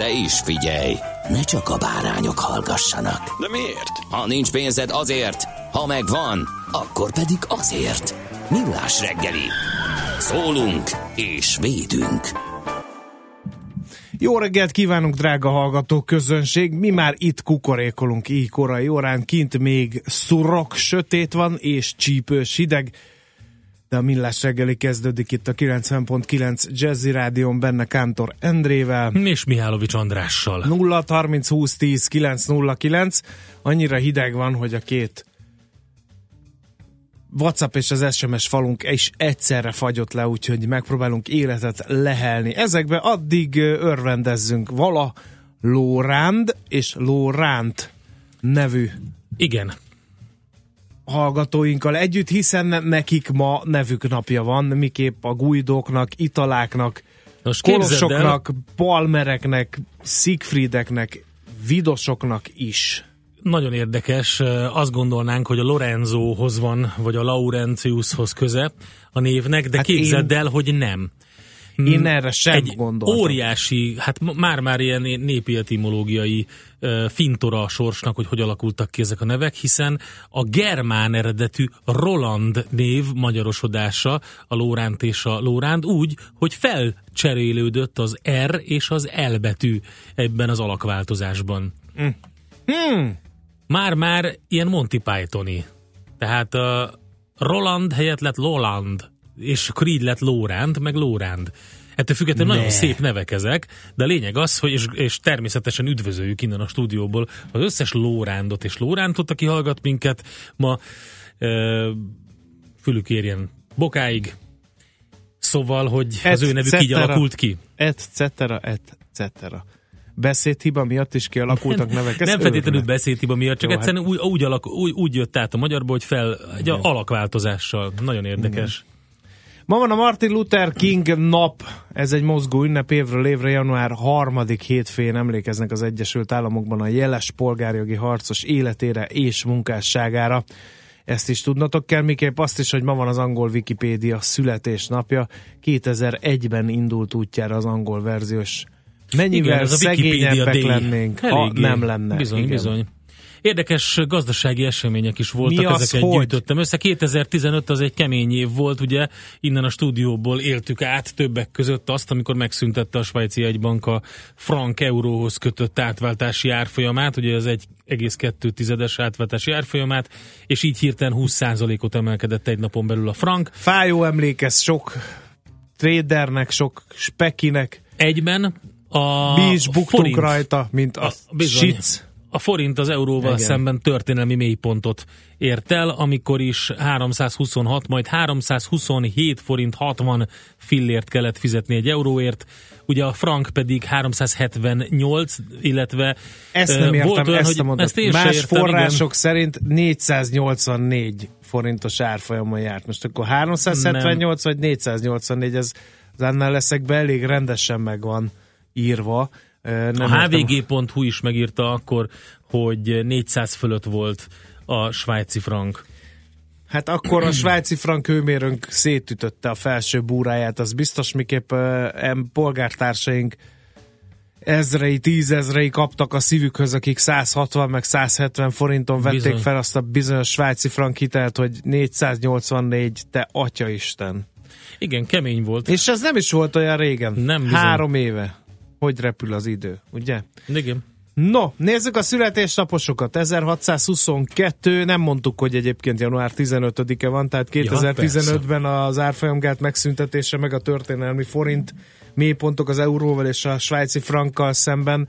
De is figyelj, ne csak a bárányok hallgassanak. De miért? Ha nincs pénzed azért, ha megvan, akkor pedig azért. Millás reggeli. Szólunk és védünk. Jó reggelt kívánunk, drága hallgató közönség! Mi már itt kukorékolunk így korai órán, kint még szurok, sötét van és csípős hideg, de a Millás reggeli kezdődik itt a 90.9 Jazzy Rádion benne Kántor Endrével. És Mihálovics Andrással. 0 30 20 10 909. Annyira hideg van, hogy a két WhatsApp és az SMS falunk is egyszerre fagyott le, úgyhogy megpróbálunk életet lehelni. Ezekbe addig örvendezzünk. Vala Lóránd és Lóránt nevű Igen. Hallgatóinkkal együtt, hiszen nekik ma nevük napja van, miképp a gujdóknak, italáknak, el, kolosoknak, palmereknek, Siegfriedeknek, vidosoknak is. nagyon érdekes, azt gondolnánk, hogy a Lorenzóhoz van, vagy a Laurentiushoz köze a névnek, de hát képzeld én- el, hogy nem. Én erre sem Egy gondoltam. óriási, hát már-már ilyen népi etimológiai fintora a sorsnak, hogy hogy alakultak ki ezek a nevek, hiszen a germán eredetű Roland név magyarosodása, a Lóránt és a Lóránd úgy, hogy felcserélődött az R és az L betű ebben az alakváltozásban. Hmm. Már-már ilyen Monty Pythoni. Tehát a Roland helyett lett Loland, és akkor így lett Lóránd, meg Lóránd. Ettől függetlenül nagyon szép nevek ezek, de a lényeg az, hogy és, és természetesen üdvözöljük innen a stúdióból az összes Lórándot és Lórántot, aki hallgat minket ma ö, fülük érjen bokáig. Szóval, hogy az ő nevük így cetera. alakult ki. Et cetera, et cetera. Beszédhiba miatt is kialakultak nevek. Ez nem feltétlenül beszédhiba miatt, csak Jó, egyszerűen úgy, úgy, alak, úgy, úgy jött át a magyarból, hogy fel egy alakváltozással. Nagyon érdekes. Ma van a Martin Luther King nap, ez egy mozgó ünnep évről évre, január harmadik hétfőjén emlékeznek az Egyesült Államokban a jeles polgárjogi harcos életére és munkásságára. Ezt is tudnotok kell, miképp azt is, hogy ma van az angol Wikipédia születésnapja. 2001-ben indult útjára az angol verziós. Mennyivel Wikipédia szegényebbek lennénk, ha Eléggé. nem lenne. Bizony, Igen. bizony. Érdekes gazdasági események is voltak, Mi az, ezeket hogy? gyűjtöttem össze. 2015 az egy kemény év volt, ugye innen a stúdióból éltük át többek között azt, amikor megszüntette a svájci egybank a frank euróhoz kötött átváltási árfolyamát, ugye az 1,2 tizedes átváltási árfolyamát, és így hirtelen 20%-ot emelkedett egy napon belül a frank. Fájó emlékez sok tradernek, sok spekinek. Egyben a Mi is buktunk forint, rajta, mint a, A- bizony. sic. A forint az euróval Igen. Igen. szemben történelmi mélypontot ért el, amikor is 326, majd 327 forint 60 fillért kellett fizetni egy euróért, ugye a frank pedig 378, illetve Ezt nem értem, volt olyan, ezt hogy a ezt én Más értem, források szerint 484 forintos árfolyamon járt. Most akkor 378 vagy 484, ez az annál leszekbe elég rendesen meg van írva. Nem. A hvg.hu is megírta akkor, hogy 400 fölött volt a svájci frank. Hát akkor a svájci frank hőmérőnk szétütötte a felső búráját, az biztos, miképp polgártársaink ezrei, tízezrei kaptak a szívükhöz, akik 160 meg 170 forinton vették Bizony. fel azt a bizonyos svájci frank hitelt, hogy 484, te atyaisten. Igen, kemény volt. És ez nem is volt olyan régen. Nem bizony. Három éve. Hogy repül az idő, ugye? Igen. No, nézzük a születésnaposokat. 1622, nem mondtuk, hogy egyébként január 15-e van, tehát 2015-ben az árfolyamgált megszüntetése, meg a történelmi forint mélypontok az euróval és a svájci frankkal szemben,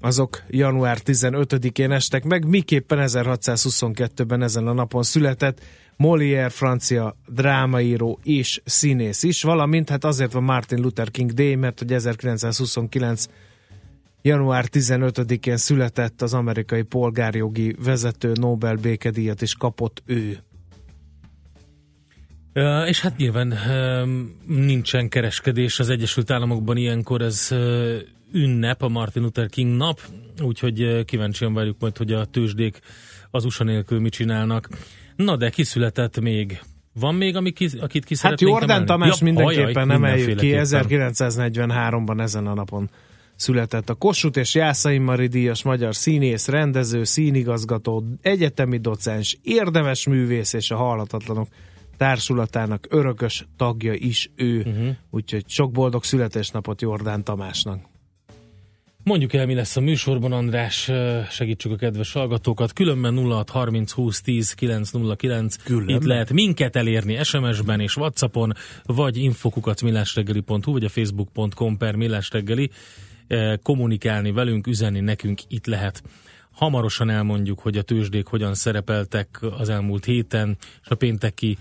azok január 15-én estek meg, miképpen 1622-ben ezen a napon született Molière francia drámaíró és színész is, valamint hát azért van Martin Luther King Day, mert hogy 1929 január 15-én született az amerikai polgárjogi vezető Nobel békedíjat is kapott ő. És hát nyilván nincsen kereskedés az Egyesült Államokban ilyenkor, ez ünnep, a Martin Luther King nap, úgyhogy kíváncsian várjuk majd, hogy a tőzsdék az USA nélkül mit csinálnak. Na de kiszületett még van még, ami ki, akit ki Hát Jordan Tamás ja, mindenképpen emeljük ki, 1943-ban ezen a napon született a Kossuth és Jászai Mari díjas magyar színész, rendező, színigazgató, egyetemi docens, érdemes művész és a Hallatatlanok társulatának örökös tagja is ő. Uh-huh. Úgyhogy sok boldog születésnapot Jordán Tamásnak. Mondjuk el, mi lesz a műsorban, András, segítsük a kedves hallgatókat. Különben 06 30 20 10 909. Különben. Itt lehet minket elérni SMS-ben és Whatsappon, vagy infokukat millásreggeli.hu, vagy a facebook.com per millásreggeli. Kommunikálni velünk, üzenni nekünk itt lehet. Hamarosan elmondjuk, hogy a tőzsdék hogyan szerepeltek az elmúlt héten, és a pénteki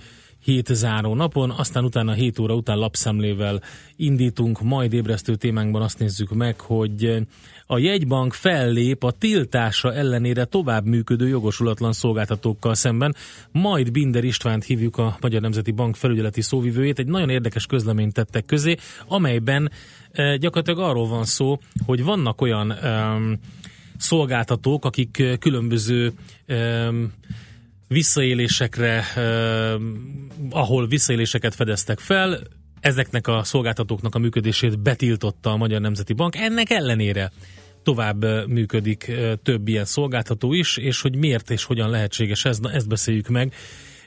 hét záró napon, aztán utána 7 óra után lapszemlével indítunk, majd ébresztő témánkban. Azt nézzük meg, hogy a jegybank fellép a tiltása ellenére tovább működő jogosulatlan szolgáltatókkal szemben, majd Binder Istvánt hívjuk a Magyar Nemzeti Bank felügyeleti szóvivőjét, egy nagyon érdekes közleményt tettek közé, amelyben e, gyakorlatilag arról van szó, hogy vannak olyan e, szolgáltatók, akik különböző e, visszaélésekre, eh, ahol visszaéléseket fedeztek fel, ezeknek a szolgáltatóknak a működését betiltotta a Magyar Nemzeti Bank. Ennek ellenére tovább működik több ilyen szolgáltató is, és hogy miért és hogyan lehetséges ez, na ezt beszéljük meg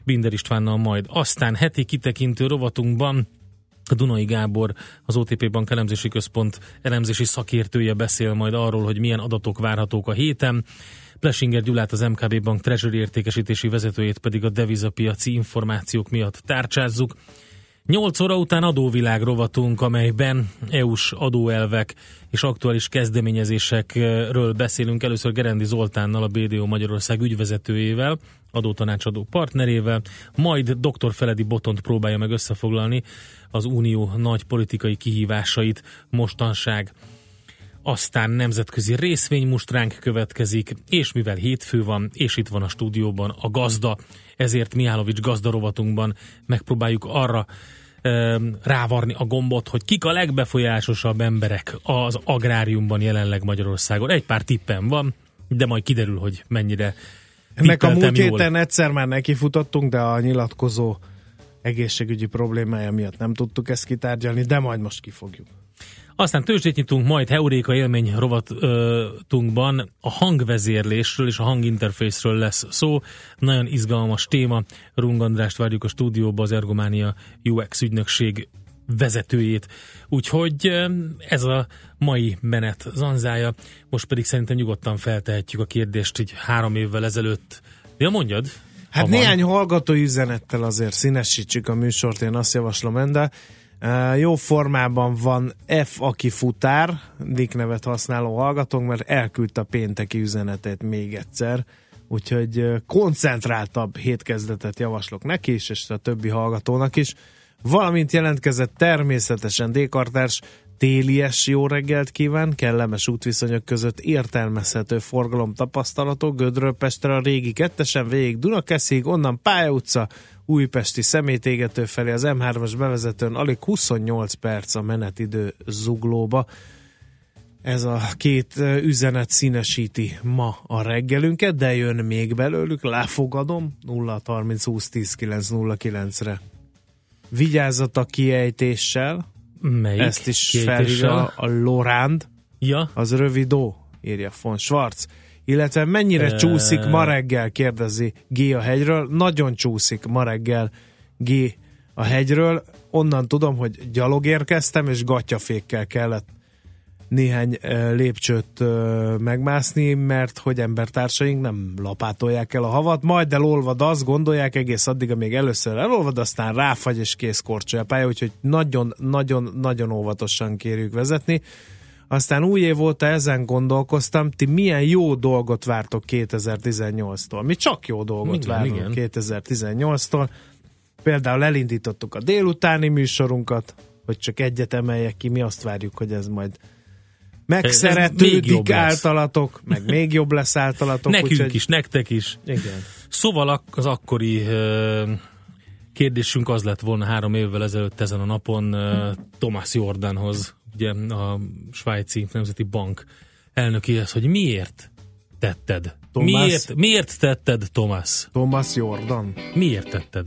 Binder Istvánnal majd. Aztán heti kitekintő rovatunkban a Dunai Gábor, az OTP Bank elemzési központ elemzési szakértője beszél majd arról, hogy milyen adatok várhatók a héten. Plesinger Gyulát, az MKB Bank Treasury értékesítési vezetőjét pedig a devizapiaci információk miatt tárcsázzuk. 8 óra után adóvilág rovatunk, amelyben EU-s adóelvek és aktuális kezdeményezésekről beszélünk. Először Gerendi Zoltánnal, a BDO Magyarország ügyvezetőjével, adótanácsadó partnerével, majd dr. Feledi Botont próbálja meg összefoglalni az unió nagy politikai kihívásait mostanság aztán nemzetközi részvénymustránk következik, és mivel hétfő van, és itt van a stúdióban a gazda, ezért Mihálovics gazdarovatunkban megpróbáljuk arra rávarni a gombot, hogy kik a legbefolyásosabb emberek az agráriumban jelenleg Magyarországon. Egy pár tippem van, de majd kiderül, hogy mennyire Ennek a múlt héten egyszer már nekifutottunk, de a nyilatkozó egészségügyi problémája miatt nem tudtuk ezt kitárgyalni, de majd most kifogjuk. Aztán tőzsdét nyitunk, majd Heuréka élmény rovatunkban a hangvezérlésről és a hanginterfészről lesz szó. Nagyon izgalmas téma. Rung Andrást várjuk a stúdióba, az Ergománia UX ügynökség vezetőjét. Úgyhogy ez a mai menet zanzája. Most pedig szerintem nyugodtan feltehetjük a kérdést, hogy három évvel ezelőtt. Ja, mondjad? Hát néhány van. hallgató üzenettel azért színesítsük a műsort, én azt javaslom, de jó formában van F, aki futár, Dick nevet használó hallgatónk, mert elküldte a pénteki üzenetét még egyszer, úgyhogy koncentráltabb hétkezdetet javaslok neki is, és a többi hallgatónak is. Valamint jelentkezett természetesen Dékartárs télies jó reggelt kíván, kellemes útviszonyok között értelmezhető forgalom tapasztalatok, Gödről Pestre a régi kettesen végig Dunakeszig, onnan Pálya utca, újpesti szemétégető felé az M3-as bevezetőn alig 28 perc a menetidő zuglóba. Ez a két üzenet színesíti ma a reggelünket, de jön még belőlük, lefogadom 0 30 20 10 9 0 9-re. Vigyázzat a kiejtéssel, Melyik ezt is felírja a Lorand, ja. az rövidó, írja von Schwarz illetve mennyire csúszik ma reggel, kérdezi G a hegyről. Nagyon csúszik ma reggel G a hegyről. Onnan tudom, hogy gyalog érkeztem, és gatyafékkel kellett néhány lépcsőt megmászni, mert hogy embertársaink nem lapátolják el a havat, majd elolvad azt, gondolják egész addig, amíg először elolvad, aztán ráfagy és kész korcsolja a pálya, úgyhogy nagyon-nagyon-nagyon óvatosan kérjük vezetni. Aztán új év óta ezen gondolkoztam, ti milyen jó dolgot vártok 2018-tól. Mi csak jó dolgot Igen, várunk igen. 2018-tól. Például elindítottuk a délutáni műsorunkat, hogy csak egyet emeljek ki, mi azt várjuk, hogy ez majd megszeretődik általatok, meg még jobb lesz általatok. Nekünk úgyhogy- is, nektek is. Igen. Szóval az akkori kérdésünk az lett volna három évvel ezelőtt ezen a napon Thomas Jordanhoz, ugye a svájci nemzeti bank elnökéhez, hogy miért tetted? Thomas? Miért, miért tetted, Thomas? Thomas Jordan. Miért tetted?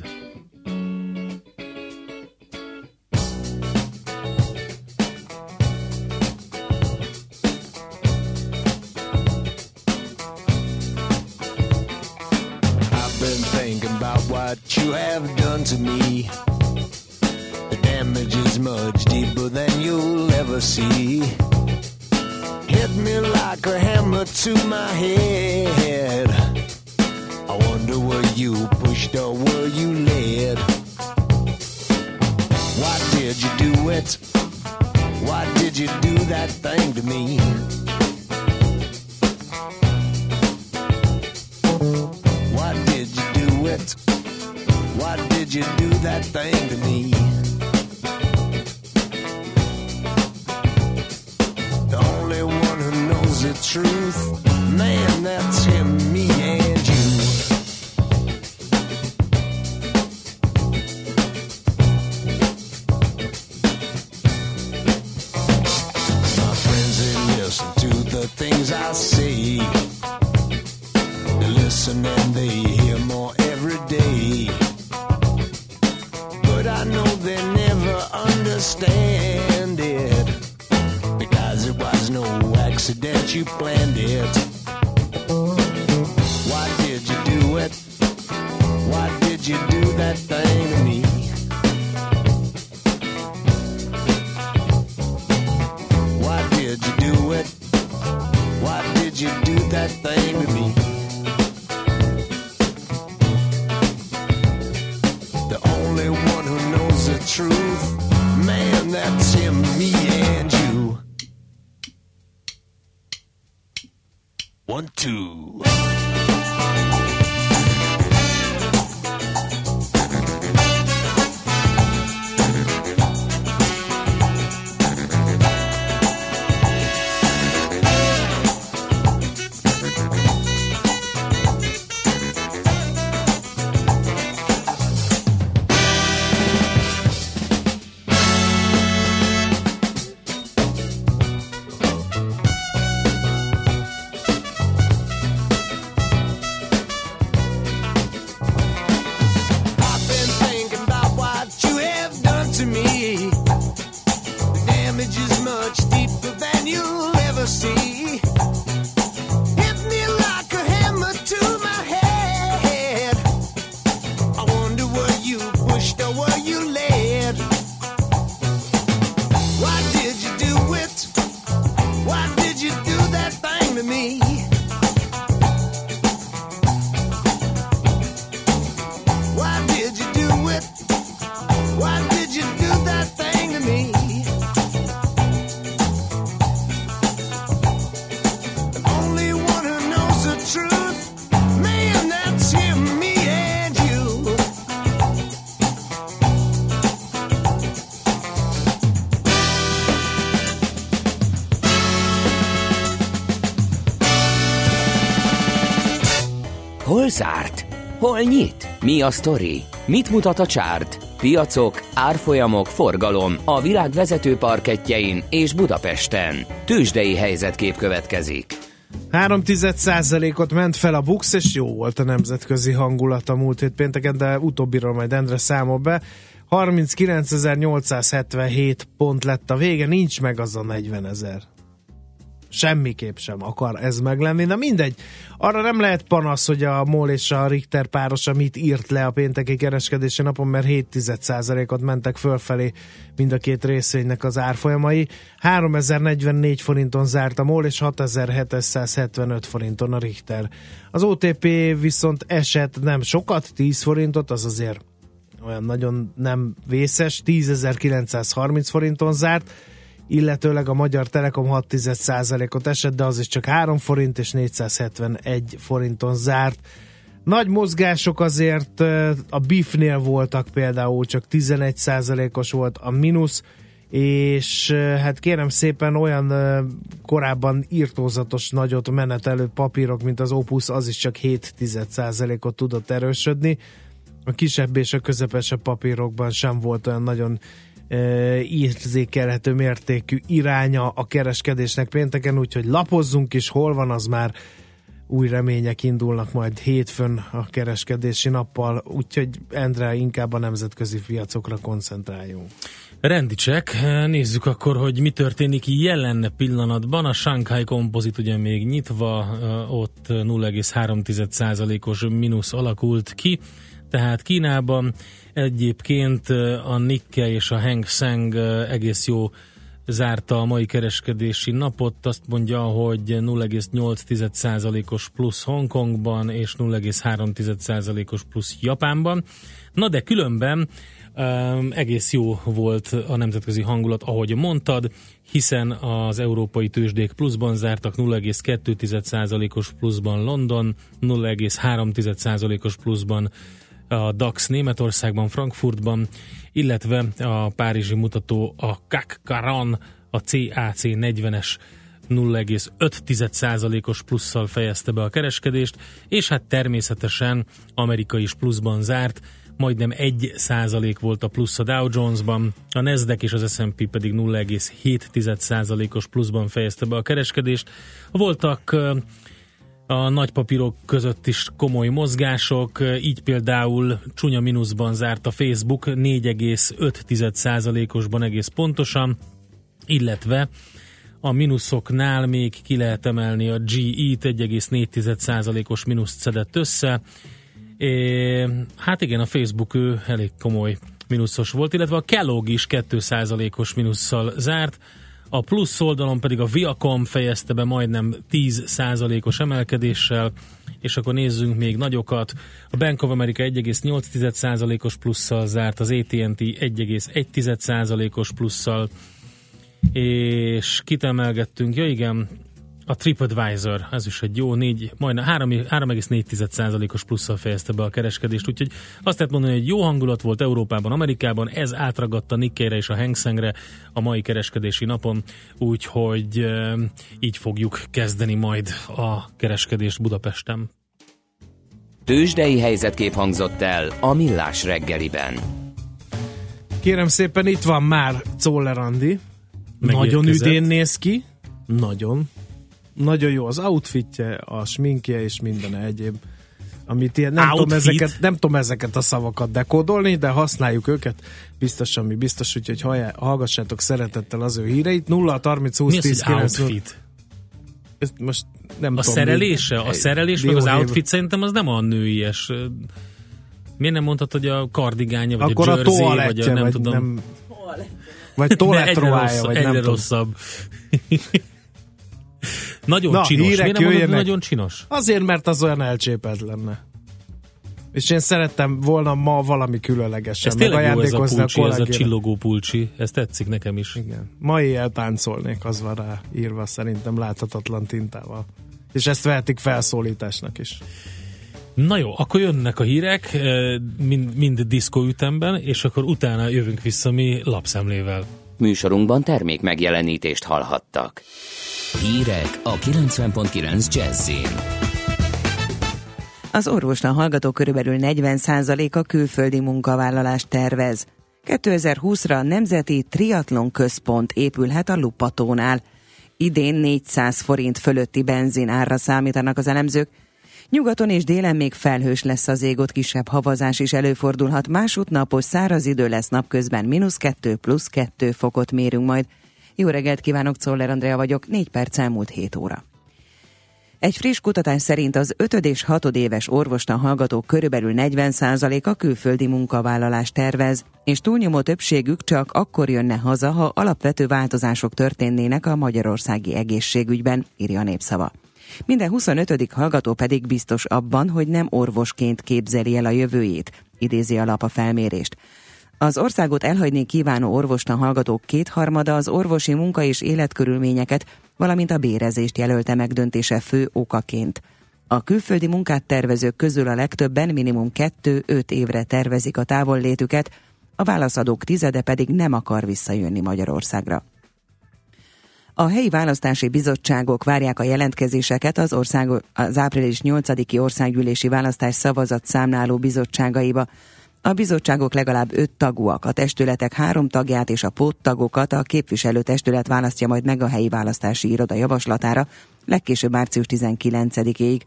I've been thinking about what you have done to me. The damage is much deeper than you'll ever see. Hit me like a hammer to my head. I wonder were you pushed or were you led? Why did you do it? Why did you do that thing to me? Why did you do it? Why did you do that thing to me? Truth, man, that's him, me, and you. My friends, they listen to the things I say. They listen and they hear more every day. But I know they never understand accident, you planned it. Why did you do it? Why did you do nyit? Mi a sztori? Mit mutat a csárt? Piacok, árfolyamok, forgalom a világ vezető parketjein és Budapesten. Tősdei helyzetkép következik. 3 ot ment fel a Bux, és jó volt a nemzetközi hangulat a múlt hét pénteken, de utóbbiról majd Endre számol be. 39.877 pont lett a vége, nincs meg az a 40 ezer. Semmiképp sem akar ez meglenni. Na mindegy, arra nem lehet panasz, hogy a MOL és a Richter páros, amit írt le a pénteki kereskedési napon, mert 7% ot mentek fölfelé mind a két részvénynek az árfolyamai. 3044 forinton zárt a MOL és 6775 forinton a Richter. Az OTP viszont esett nem sokat, 10 forintot, az azért olyan nagyon nem vészes, 10.930 forinton zárt, illetőleg a Magyar Telekom 6% ot esett, de az is csak 3 forint és 471 forinton zárt. Nagy mozgások azért a BIF-nél voltak például, csak 11% os volt a mínusz, és hát kérem szépen olyan korábban írtózatos nagyot menetelő papírok, mint az Opus, az is csak 7% ot tudott erősödni. A kisebb és a közepesebb papírokban sem volt olyan nagyon érzékelhető mértékű iránya a kereskedésnek pénteken, úgyhogy lapozzunk is, hol van az már új remények indulnak majd hétfőn a kereskedési nappal, úgyhogy Endre inkább a nemzetközi piacokra koncentráljunk. Rendítsek, nézzük akkor, hogy mi történik jelen pillanatban. A Shanghai Composite ugye még nyitva, ott 0,3%-os mínusz alakult ki, tehát Kínában Egyébként a Nikkei és a Hang Seng egész jó zárta a mai kereskedési napot, azt mondja, hogy 0,8%-os plusz Hongkongban és 0,3%-os plusz Japánban. Na de különben um, egész jó volt a nemzetközi hangulat, ahogy mondtad, hiszen az európai tőzsdék pluszban zártak 0,2%-os pluszban London, 0,3%-os pluszban a DAX Németországban, Frankfurtban, illetve a párizsi mutató a CAC Caran, a CAC 40-es 0,5%-os plusszal fejezte be a kereskedést, és hát természetesen Amerika is pluszban zárt, majdnem 1 százalék volt a plusz a Dow Jonesban, a Nasdaq és az S&P pedig 0,7 százalékos pluszban fejezte be a kereskedést. Voltak a nagy papírok között is komoly mozgások, így például csúnya mínuszban zárt a Facebook 4,5%-osban egész pontosan, illetve a mínuszoknál még ki lehet emelni a GE-t, 1,4%-os mínuszt szedett össze. É, hát igen, a Facebook ő elég komoly mínuszos volt, illetve a Kellogg is 2%-os mínusszal zárt, a plusz oldalon pedig a Viacom fejezte be majdnem 10%-os emelkedéssel, és akkor nézzünk még nagyokat. A Bank of America 1,8%-os plusszal zárt, az AT&T 1,1%-os plusszal, és kitemelgettünk, ja igen, a TripAdvisor, ez is egy jó, négy, majdnem 3,4%-os plusszal fejezte be a kereskedést, úgyhogy azt lehet mondani, hogy jó hangulat volt Európában, Amerikában, ez átragadta Nikkeire és a Hengszengre a mai kereskedési napon, úgyhogy e, így fogjuk kezdeni majd a kereskedést Budapesten. Tőzsdei helyzetkép hangzott el a Millás reggeliben. Kérem szépen, itt van már Czoller Andi. Nagyon üdén néz ki. Nagyon nagyon jó az outfitje, a sminkje és minden egyéb. Amit ilyen, nem, tudom ezeket, nem tudom ezeket a szavakat dekódolni, de használjuk őket. Biztos, ami biztos, úgyhogy hallgassátok szeretettel az ő híreit. 0 30 20 Mi 10 az, 9, outfit? Ezt most nem a tudom, szerelése? A szerelés meg az outfit szerintem az nem a nőies. Miért nem mondhatod, hogy a kardigánya, vagy Akkor a jersey, a vagy a nem vagy tudom. Nem, vagy toaletroája, vagy egyre nem rosszabb. Nagyon Na, csinos. hírek Miért nem mondod, nagyon csinos? Azért, mert az olyan elcsépelt lenne. És én szerettem volna ma valami különlegesen Ez tényleg jó ez a pulcsi, ez a csillogó pulcsi. Ez tetszik nekem is. Igen. Ma éjjel táncolnék, az van rá írva szerintem láthatatlan tintával. És ezt vehetik felszólításnak is. Na jó, akkor jönnek a hírek, eh, mind, mind diszkóütemben, és akkor utána jövünk vissza mi lapszemlével. Műsorunkban termék megjelenítést hallhattak. Hírek a 90.9 Jazzin. Az orvostan hallgató körülbelül 40%-a külföldi munkavállalást tervez. 2020-ra a Nemzeti Triatlon Központ épülhet a Lupatónál. Idén 400 forint fölötti benzin árra számítanak az elemzők. Nyugaton és délen még felhős lesz az ég, ott kisebb havazás is előfordulhat. Másút napos száraz idő lesz napközben, mínusz 2 plusz 2 fokot mérünk majd. Jó reggelt kívánok, Czoller Andrea vagyok, 4 perc elmúlt 7 óra. Egy friss kutatás szerint az 5 és 6 éves orvostan hallgatók körülbelül 40%-a külföldi munkavállalás tervez, és túlnyomó többségük csak akkor jönne haza, ha alapvető változások történnének a magyarországi egészségügyben, írja a népszava. Minden 25. hallgató pedig biztos abban, hogy nem orvosként képzeli el a jövőjét, idézi alap a felmérést. Az országot elhagyni kívánó orvostan hallgatók kétharmada az orvosi munka és életkörülményeket, valamint a bérezést jelölte meg döntése fő okaként. A külföldi munkát tervezők közül a legtöbben minimum 2-5 évre tervezik a távollétüket, a válaszadók tizede pedig nem akar visszajönni Magyarországra. A helyi választási bizottságok várják a jelentkezéseket az, ország, az április 8-i országgyűlési választás szavazat számláló bizottságaiba. A bizottságok legalább öt tagúak, a testületek három tagját és a póttagokat a képviselőtestület választja majd meg a helyi választási iroda javaslatára, legkésőbb március 19-ig.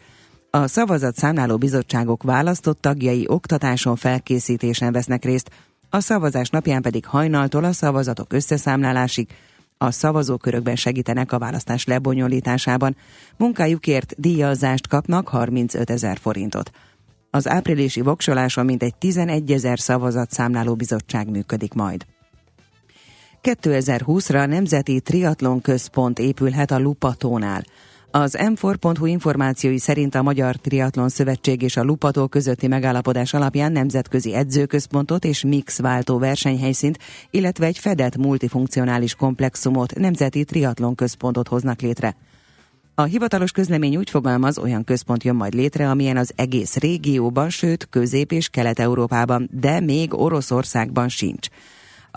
A szavazat számláló bizottságok választott tagjai oktatáson felkészítésen vesznek részt, a szavazás napján pedig hajnaltól a szavazatok összeszámlálásig a szavazókörökben segítenek a választás lebonyolításában. Munkájukért díjazást kapnak 35 ezer forintot. Az áprilisi voksoláson mintegy 11 ezer szavazat számláló bizottság működik majd. 2020-ra a Nemzeti Triatlon Központ épülhet a Lupatónál. Az m4.hu információi szerint a Magyar Triatlon Szövetség és a Lupató közötti megállapodás alapján nemzetközi edzőközpontot és mix váltó versenyhelyszínt, illetve egy fedett multifunkcionális komplexumot, nemzeti triatlon központot hoznak létre. A hivatalos közlemény úgy fogalmaz, olyan központ jön majd létre, amilyen az egész régióban, sőt Közép- és Kelet-Európában, de még Oroszországban sincs.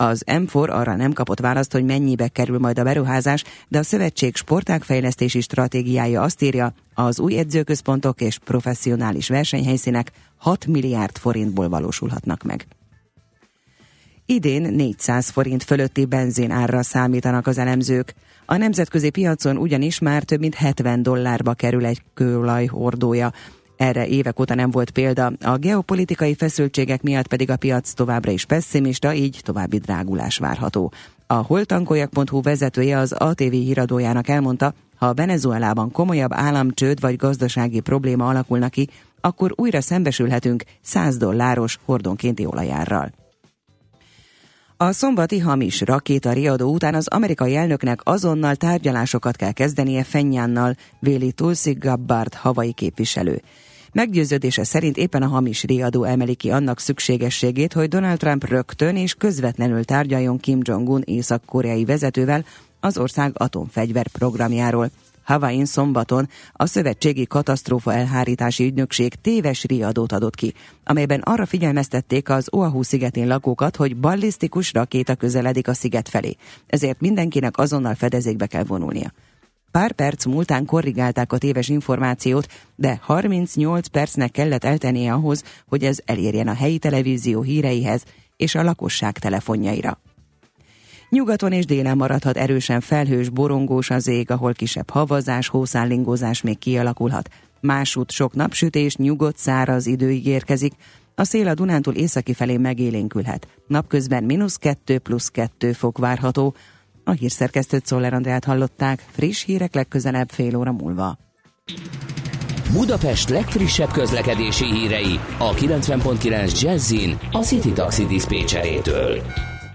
Az m arra nem kapott választ, hogy mennyibe kerül majd a beruházás, de a szövetség sportágfejlesztési stratégiája azt írja, az új edzőközpontok és professzionális versenyhelyszínek 6 milliárd forintból valósulhatnak meg. Idén 400 forint fölötti benzin árra számítanak az elemzők. A nemzetközi piacon ugyanis már több mint 70 dollárba kerül egy kőolaj hordója. Erre évek óta nem volt példa, a geopolitikai feszültségek miatt pedig a piac továbbra is pessimista, így további drágulás várható. A holtankoljak.hu vezetője az ATV híradójának elmondta, ha Venezuelában komolyabb államcsőd vagy gazdasági probléma alakulna ki, akkor újra szembesülhetünk 100 dolláros hordonkénti olajárral. A szombati hamis rakéta riadó után az amerikai elnöknek azonnal tárgyalásokat kell kezdenie Fenyánnal, véli Tulsi Gabbard havai képviselő. Meggyőződése szerint éppen a hamis riadó emeli ki annak szükségességét, hogy Donald Trump rögtön és közvetlenül tárgyaljon Kim Jong-un észak-koreai vezetővel az ország atomfegyver programjáról. Havain szombaton a Szövetségi Katasztrófa Elhárítási Ügynökség téves riadót adott ki, amelyben arra figyelmeztették az Oahu szigetén lakókat, hogy ballisztikus rakéta közeledik a sziget felé, ezért mindenkinek azonnal fedezékbe kell vonulnia. Pár perc múltán korrigálták a téves információt, de 38 percnek kellett eltennie ahhoz, hogy ez elérjen a helyi televízió híreihez és a lakosság telefonjaira. Nyugaton és délen maradhat erősen felhős, borongós az ég, ahol kisebb havazás, hószállingózás még kialakulhat. Másút sok napsütés, nyugodt, száraz időig érkezik, a szél a Dunántúl északi felé megélénkülhet. Napközben mínusz 2 plusz 2 fok várható, a hírszerkesztőt Szoller Andrát hallották, friss hírek legközelebb fél óra múlva. Budapest legfrissebb közlekedési hírei a 90.9 Jazzin a City Taxi Dispécsejétől.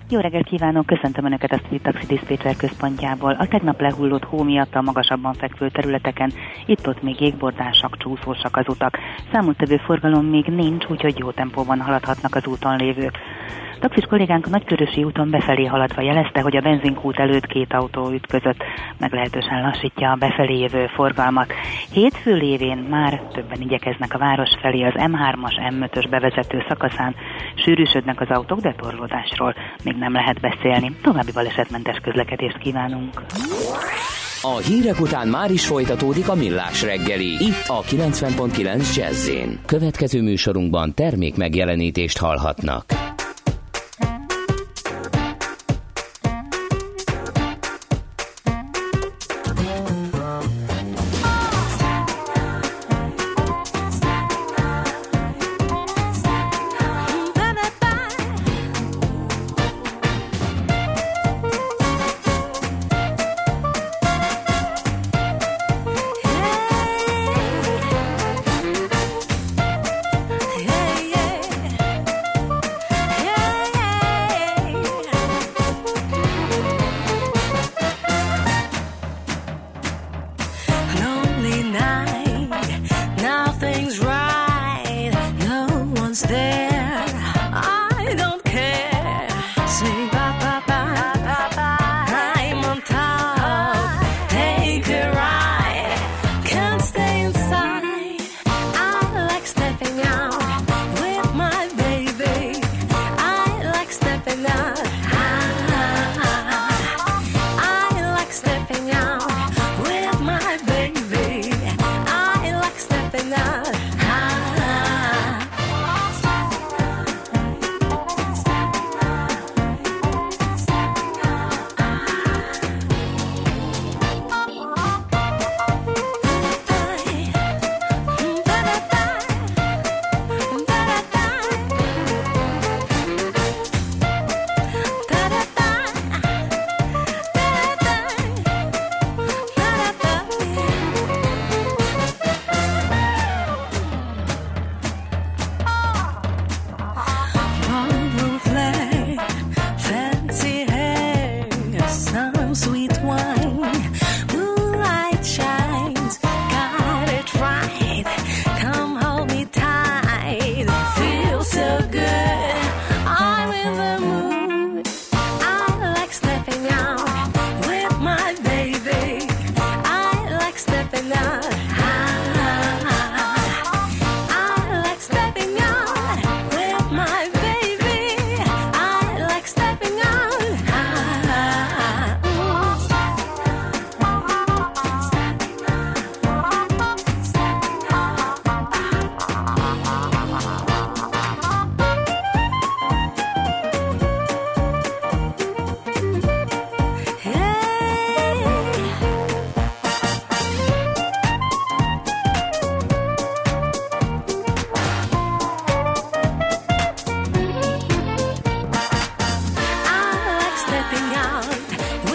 Jó reggelt kívánok, köszöntöm Önöket a Street Taxi Dispatcher központjából. A tegnap lehullott hó miatt a magasabban fekvő területeken itt-ott még jégbordásak, csúszósak az utak. Számottevő forgalom még nincs, úgyhogy jó tempóban haladhatnak az úton lévők. Taxis kollégánk a Nagykörösi úton befelé haladva jelezte, hogy a benzinkút előtt két autó ütközött, meglehetősen lassítja a befelé jövő forgalmat. Hétfő lévén már többen igyekeznek a város felé az M3-as, M5-ös bevezető szakaszán. Sűrűsödnek az autók, de torlódásról még nem lehet beszélni. További balesetmentes közlekedést kívánunk. A hírek után már is folytatódik a millás reggeli. Itt a 90.9 jazz Következő műsorunkban termék megjelenítést hallhatnak. out.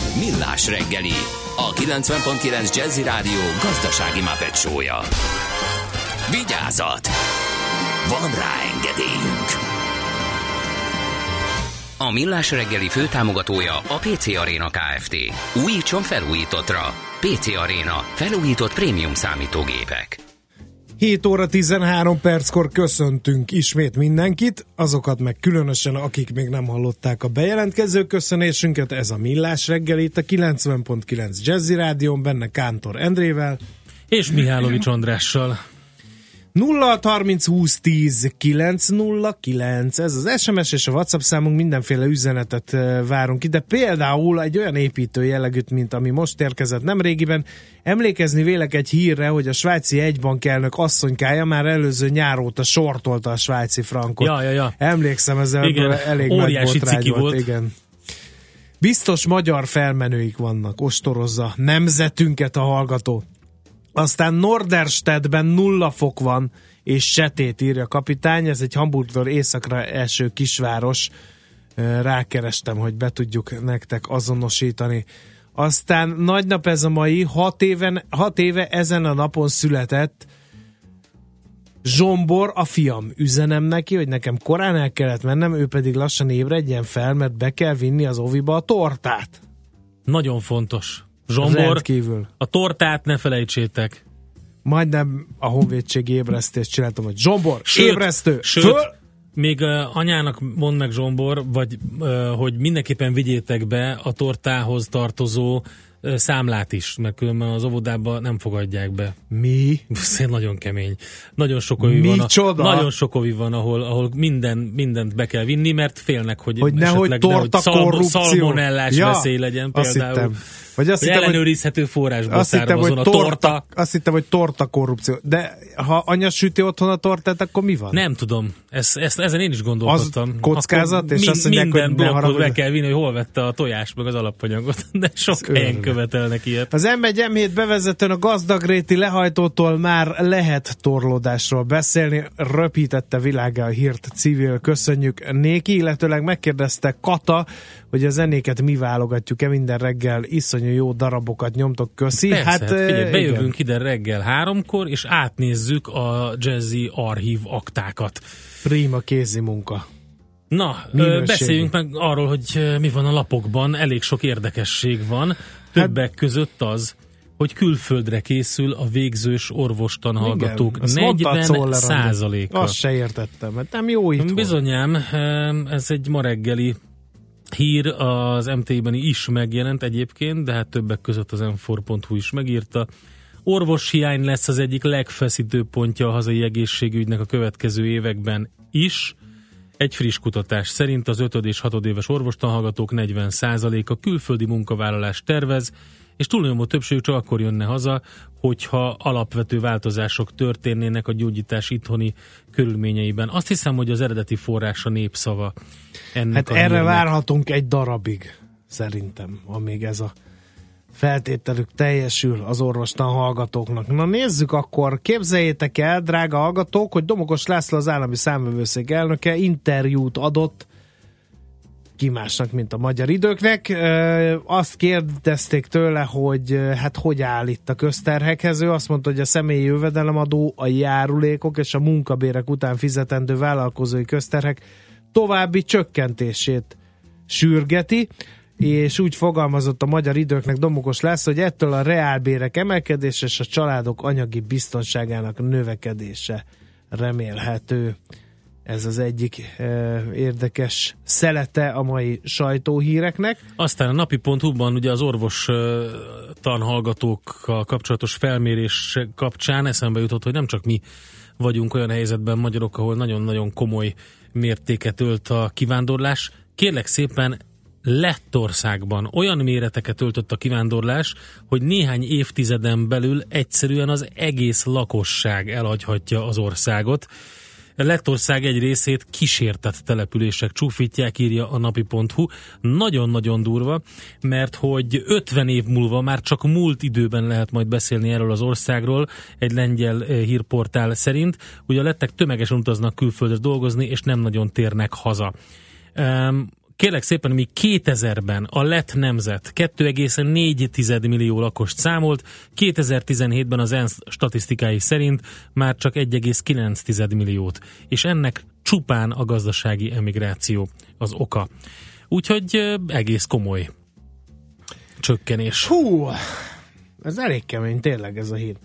Millás reggeli, a 90.9 Jazzy Rádió gazdasági mapetsója. Vigyázat! Van rá engedélyünk! A Millás reggeli főtámogatója a PC Arena Kft. Újítson felújítottra. PC Arena. Felújított prémium számítógépek. 7 óra 13 perckor köszöntünk ismét mindenkit, azokat meg különösen, akik még nem hallották a bejelentkező köszönésünket, ez a Millás reggel itt a 90.9 Jazzy Rádion, benne Kántor Endrével. És Mihálovics Andrással. 0 30 20 10 909, ez az SMS és a WhatsApp számunk, mindenféle üzenetet várunk ide. Például egy olyan építő jellegűt, mint ami most érkezett nemrégiben. Emlékezni vélek egy hírre, hogy a svájci egybankelnök asszonykája már előző nyár óta sortolta a svájci frankot. Ja, ja, ja. Emlékszem, ez ebből elég nagy óriási botrány ciki volt. Igen. Biztos magyar felmenőik vannak, ostorozza nemzetünket a hallgató. Aztán Norderstedtben nulla fok van, és setét írja a kapitány, ez egy Hamburgtól északra eső kisváros. Rákerestem, hogy be tudjuk nektek azonosítani. Aztán nagy nap ez a mai, hat, éven, hat éve ezen a napon született Zsombor, a fiam, üzenem neki, hogy nekem korán el kellett mennem, ő pedig lassan ébredjen fel, mert be kell vinni az oviba a tortát. Nagyon fontos. Zsombor, Rendkívül. a tortát ne felejtsétek. Majdnem a honvédség ébresztést csináltam, hogy Zsombor, Sőt, ébresztő, sőt, föl! Még uh, anyának mond meg Zsombor, vagy uh, hogy mindenképpen vigyétek be a tortához tartozó uh, számlát is, mert különben az óvodában nem fogadják be. Mi? Ez nagyon kemény. Nagyon sok ovi van, Micsoda? nagyon sok ovi van, ahol, ahol minden, mindent be kell vinni, mert félnek, hogy, Hogy nehogy torta korrupció. szalmonellás Ja, veszély legyen például. hittem. Vagy azt hittem, ellenőrizhető forrásból azt hittem, hogy a torta, torta. azt hittem, hogy torta korrupció. De ha anya süti otthon a tortát, akkor mi van? Nem tudom, ezt, ezt, ezen én is gondolkodtam. Az kockázat, Akkor és azt mondják, minden hogy blokkot haragudj. be kell vinni, hogy hol vette a tojást meg az alapanyagot, de sok Ez helyen követelnek ilyet. Az M1 M7 bevezetőn a gazdagréti lehajtótól már lehet torlódásról beszélni. Röpítette világá a hírt civil. Köszönjük néki, illetőleg megkérdezte Kata, hogy a zenéket mi válogatjuk-e minden reggel. Iszonyú jó darabokat nyomtok, köszi. Persze, hát, figyelj, eh, bejövünk ide reggel háromkor, és átnézzük a jazzy archív aktákat. Prima kézi munka. Na, Minőségű. ö, beszéljünk meg arról, hogy mi van a lapokban. Elég sok érdekesség van. Többek Hát- között az, hogy külföldre készül a végzős orvostanhallgatók azt mondta a 40 Czoller Andi. százaléka. Azt se értettem, mert nem jó itt Bizonyám, ez egy ma reggeli hír az MT-ben is megjelent egyébként, de hát többek között az m4.hu is megírta. Orvoshiány lesz az egyik legfeszítő pontja a hazai egészségügynek a következő években is. Egy friss kutatás szerint az 5 és 6 éves orvostanhallgatók 40%-a külföldi munkavállalás tervez, és túlnyomó többségük csak akkor jönne haza, hogyha alapvető változások történnének a gyógyítás itthoni körülményeiben. Azt hiszem, hogy az eredeti forrás a népszava. Ennek Hát a erre hírnek. várhatunk egy darabig, szerintem, amíg ez a feltételük teljesül az orvostan hallgatóknak. Na nézzük akkor, képzeljétek el, drága hallgatók, hogy Domokos László az állami számvevőszék elnöke interjút adott ki másnak, mint a magyar időknek. Azt kérdezték tőle, hogy hát hogy áll itt a közterhekhez. Ő azt mondta, hogy a személyi jövedelemadó, a járulékok és a munkabérek után fizetendő vállalkozói közterhek további csökkentését sürgeti, és úgy fogalmazott a magyar időknek Domokos László, hogy ettől a reálbérek emelkedése és a családok anyagi biztonságának növekedése remélhető. Ez az egyik e, érdekes szelete a mai sajtóhíreknek. Aztán a napi.hu-ban ugye az orvos ö, tanhallgatókkal kapcsolatos felmérés kapcsán eszembe jutott, hogy nem csak mi vagyunk olyan helyzetben magyarok, ahol nagyon-nagyon komoly mértéket ölt a kivándorlás. Kérlek szépen Lettországban olyan méreteket öltött a kivándorlás, hogy néhány évtizeden belül egyszerűen az egész lakosság elhagyhatja az országot. Lettország egy részét kísértett települések csúfítják, írja a napi.hu. Nagyon-nagyon durva, mert hogy 50 év múlva már csak múlt időben lehet majd beszélni erről az országról, egy lengyel eh, hírportál szerint. Ugye a lettek tömegesen utaznak külföldre dolgozni, és nem nagyon térnek haza. Um, Kérlek szépen, mi 2000-ben a lett nemzet 2,4 millió lakost számolt, 2017-ben az ENSZ statisztikái szerint már csak 1,9 milliót, és ennek csupán a gazdasági emigráció az oka. Úgyhogy egész komoly csökkenés. Hú, ez elég kemény tényleg ez a hír.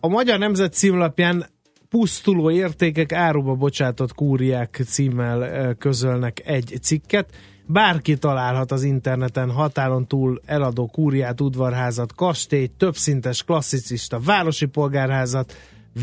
A Magyar Nemzet címlapján pusztuló értékek áruba bocsátott kúriák címmel közölnek egy cikket. Bárki találhat az interneten határon túl eladó kúriát, udvarházat, kastélyt, többszintes klasszicista városi polgárházat,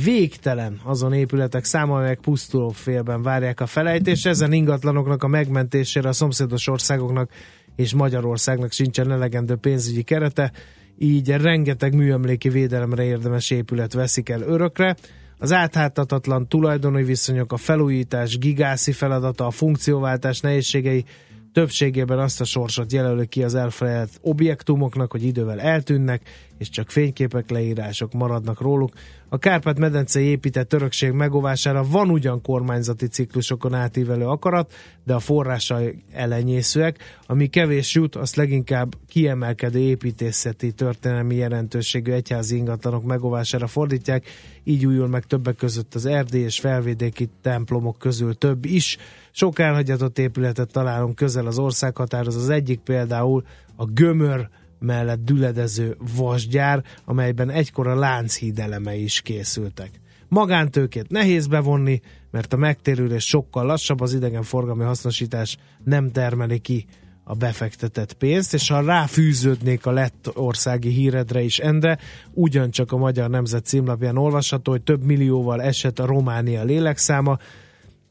végtelen azon épületek száma, amelyek pusztuló félben várják a felejtés. Ezen ingatlanoknak a megmentésére a szomszédos országoknak és Magyarországnak sincsen elegendő pénzügyi kerete, így rengeteg műemléki védelemre érdemes épület veszik el örökre. Az átháthatatlan tulajdoni viszonyok, a felújítás gigászi feladata, a funkcióváltás nehézségei többségében azt a sorsot jelöli ki az elfelejtett objektumoknak, hogy idővel eltűnnek, és csak fényképek, leírások maradnak róluk. A Kárpát-medencei épített örökség megóvására van ugyan kormányzati ciklusokon átívelő akarat, de a forrásai elenyészőek, ami kevés jut, azt leginkább kiemelkedő építészeti történelmi jelentőségű egyházi ingatlanok megóvására fordítják, így újul meg többek között az erdély és felvidéki templomok közül több is. Sok elhagyatott épületet találunk közel az országhatárhoz, az egyik például a Gömör mellett düledező vasgyár, amelyben egykor a Lánchíd elemei is készültek. Magántőkét nehéz bevonni, mert a megtérülés sokkal lassabb, az idegenforgalmi hasznosítás nem termeli ki a befektetett pénzt, és ha ráfűződnék a lett országi híredre is endre, ugyancsak a Magyar Nemzet címlapján olvasható, hogy több millióval esett a Románia lélekszáma,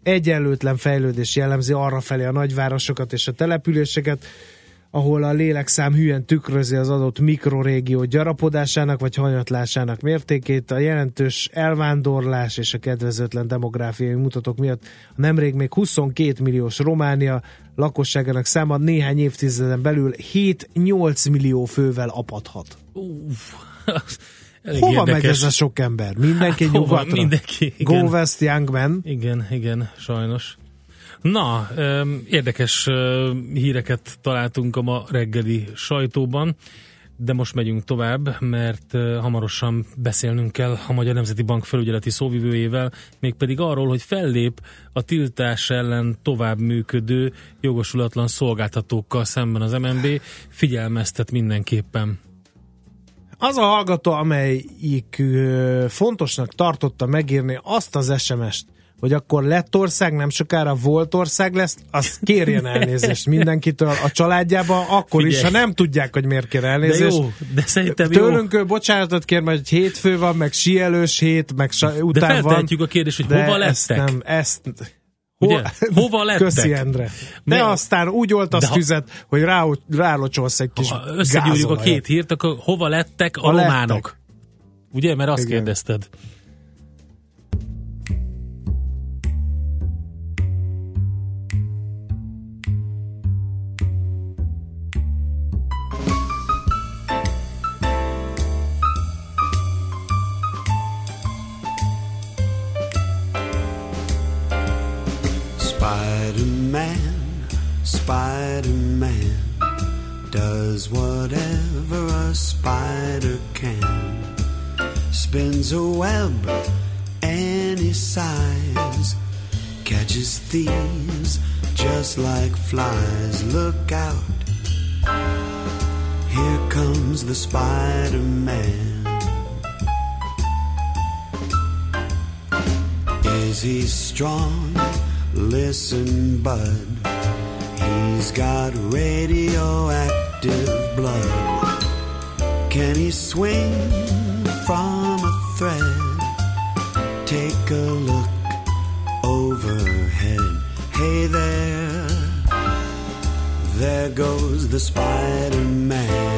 egyenlőtlen fejlődés jellemzi arra felé a nagyvárosokat és a településeket, ahol a lélekszám hülyen tükrözi az adott mikrorégió gyarapodásának vagy hanyatlásának mértékét. A jelentős elvándorlás és a kedvezőtlen demográfiai mutatók miatt a nemrég még 22 milliós Románia lakosságának száma néhány évtizeden belül 7-8 millió fővel apadhat. Uff, elég Hova érdekes. megy ez a sok ember? Mindenki Hát nyugatra? Mindenki, Go igen. West Young Man. Igen, igen, sajnos. Na, érdekes híreket találtunk a ma reggeli sajtóban, de most megyünk tovább, mert hamarosan beszélnünk kell a Magyar Nemzeti Bank felügyeleti szóvivőjével, mégpedig arról, hogy fellép a tiltás ellen tovább működő jogosulatlan szolgáltatókkal szemben az MNB, figyelmeztet mindenképpen. Az a hallgató, amelyik fontosnak tartotta megírni azt az SMS-t, hogy akkor Lettország nem sokára volt ország lesz, az kérjen elnézést mindenkitől a családjában, akkor Figyelj. is, ha nem tudják, hogy miért kér De elnézést. jó, de szerintem jó. Tőlünk ő bocsánatot kér, mert hogy hétfő van, meg síelős hét, meg sa- De után van. feltehetjük a kérdést, hogy De hova ezt lettek? nem, ezt... Ugye? Hova lettek? Köszi, Endre. De Mi- aztán úgy oltasz De ha- tüzet, hogy rá, rálocsolsz egy kis Ha összegyűrjük a két hírt, akkor hova lettek a, A lettek. románok? Ugye, mert azt Igen. kérdezted. Spider-Man, Spider-Man does whatever a spider can. Spins a web any size, catches thieves just like flies. Look out, here comes the Spider-Man. Is he strong? Listen, bud. He's got radioactive blood. Can he swing from a thread? Take a look overhead. Hey there, there goes the Spider Man.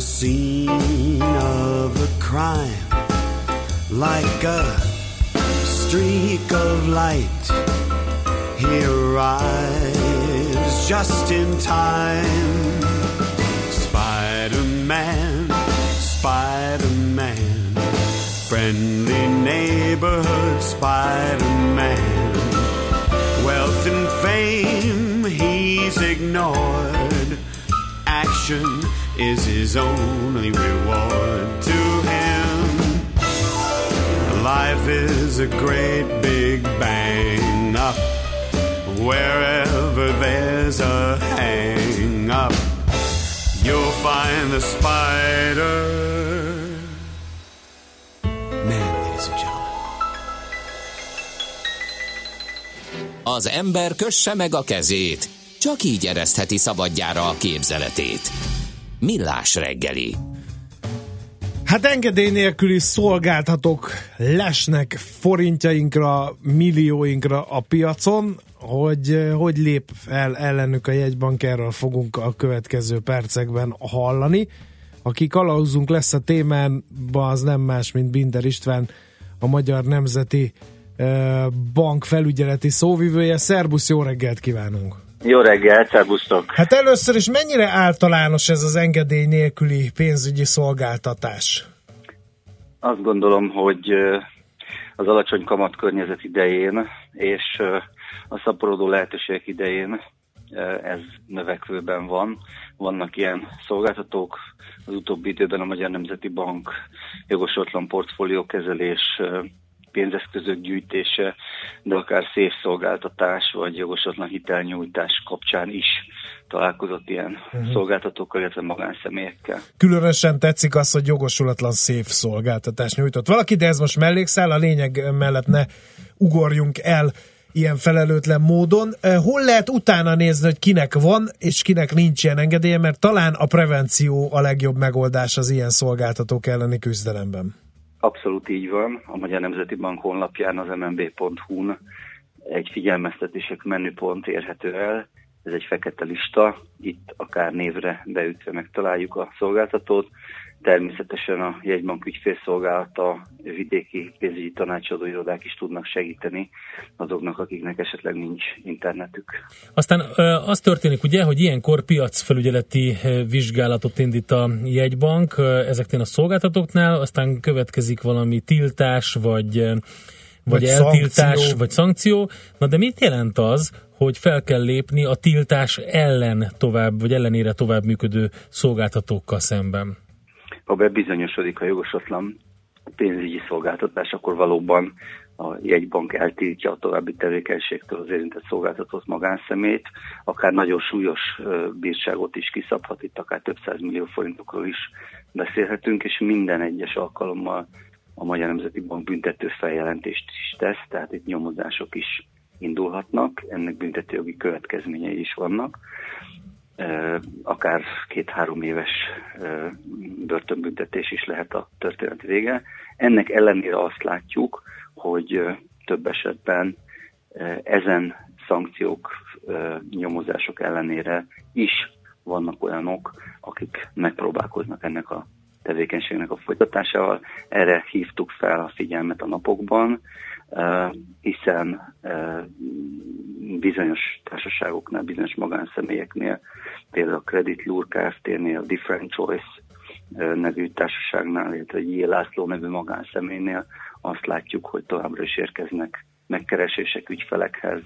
Scene of a crime, like a streak of light, he arrives just in time. Spider Man, Spider Man, friendly neighborhood Spider Man. Wealth and fame he's ignored. Action is his only reward to him. Life is a great big bang up. Wherever there's a hang up, you'll find the spider. Az ember kösse meg a kezét, csak így eresztheti szabadjára a képzeletét. Millás reggeli. Hát engedély nélküli szolgáltatók lesnek forintjainkra, millióinkra a piacon, hogy eh, hogy lép el ellenük a jegybank, erről fogunk a következő percekben hallani. Aki kalauzunk lesz a témában, az nem más, mint Binder István, a Magyar Nemzeti eh, Bank felügyeleti szóvivője. Szerbusz, jó reggelt kívánunk! Jó reggel, szervusztok! Hát először is mennyire általános ez az engedély nélküli pénzügyi szolgáltatás? Azt gondolom, hogy az alacsony kamat környezet idején és a szaporodó lehetőségek idején ez növekvőben van. Vannak ilyen szolgáltatók, az utóbbi időben a Magyar Nemzeti Bank jogosatlan portfóliókezelés, pénzeszközök gyűjtése, de akár szélszolgáltatás vagy jogosatlan hitelnyújtás kapcsán is találkozott ilyen uh-huh. szolgáltatókkal, illetve magánszemélyekkel. Különösen tetszik az, hogy jogosulatlan szép szolgáltatás nyújtott valaki, de ez most mellékszál, a lényeg mellett ne ugorjunk el ilyen felelőtlen módon. Hol lehet utána nézni, hogy kinek van, és kinek nincs ilyen engedélye, mert talán a prevenció a legjobb megoldás az ilyen szolgáltatók elleni küzdelemben. Abszolút így van. A Magyar Nemzeti Bank honlapján, az mmb.hu-n egy figyelmeztetések menüpont érhető el. Ez egy fekete lista, itt akár névre beütve megtaláljuk a szolgáltatót. Természetesen a jegybank ügyfélszolgálata, vidéki pénzügyi tanácsadó irodák is tudnak segíteni azoknak, akiknek esetleg nincs internetük. Aztán az történik ugye, hogy ilyenkor piacfelügyeleti vizsgálatot indít a jegybank ezeknél a szolgáltatóknál, aztán következik valami tiltás, vagy, vagy, Vagy eltiltás, szankció. vagy szankció. Na de mit jelent az, hogy fel kell lépni a tiltás ellen tovább, vagy ellenére tovább működő szolgáltatókkal szemben? Ha bebizonyosodik a jogosatlan pénzügyi szolgáltatás, akkor valóban a jegybank eltiltja a további tevékenységtől az érintett szolgáltatott magánszemélyt, akár nagyon súlyos bírságot is kiszabhat, itt akár több száz millió forintokról is beszélhetünk, és minden egyes alkalommal a Magyar Nemzeti Bank büntető feljelentést is tesz, tehát itt nyomozások is indulhatnak, ennek büntetőjogi következményei is vannak akár két-három éves börtönbüntetés is lehet a történet vége. Ennek ellenére azt látjuk, hogy több esetben ezen szankciók, nyomozások ellenére is vannak olyanok, akik megpróbálkoznak ennek a tevékenységnek a folytatásával. Erre hívtuk fel a figyelmet a napokban, hiszen bizonyos társaságoknál, bizonyos magánszemélyeknél, például a Credit Lure Kft-nél, a Different Choice nevű társaságnál, illetve a J. László nevű magánszemélynél azt látjuk, hogy továbbra is érkeznek megkeresések ügyfelekhez,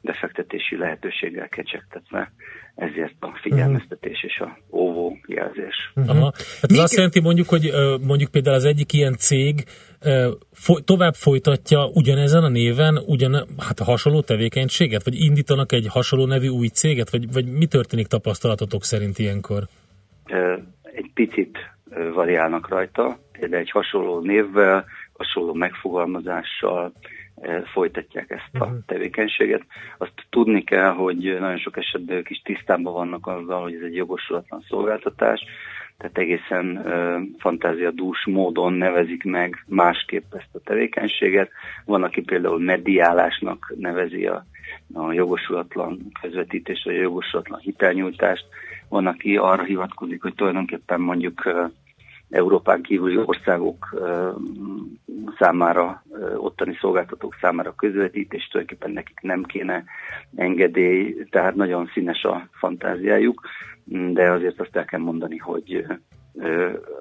befektetési lehetőséggel kecsegtetve, ezért a figyelmeztetés és a óvó jelzés. Aha. Hát ez azt jelenti mondjuk, hogy mondjuk például az egyik ilyen cég tovább folytatja ugyanezen a néven ugyan, hát a hasonló tevékenységet, vagy indítanak egy hasonló nevű új céget, vagy, vagy mi történik tapasztalatotok szerint ilyenkor? Egy picit variálnak rajta, például egy hasonló névvel, hasonló megfogalmazással folytatják ezt a tevékenységet. Azt tudni kell, hogy nagyon sok esetben ők is tisztában vannak azzal, hogy ez egy jogosulatlan szolgáltatás, tehát egészen fantáziadús módon nevezik meg másképp ezt a tevékenységet. Van, aki például mediálásnak nevezi a, a jogosulatlan közvetítést, vagy a jogosulatlan hitelnyújtást. Van, aki arra hivatkozik, hogy tulajdonképpen mondjuk Európán kívüli országok számára, ottani szolgáltatók számára közvetítés, tulajdonképpen nekik nem kéne engedély, tehát nagyon színes a fantáziájuk, de azért azt el kell mondani, hogy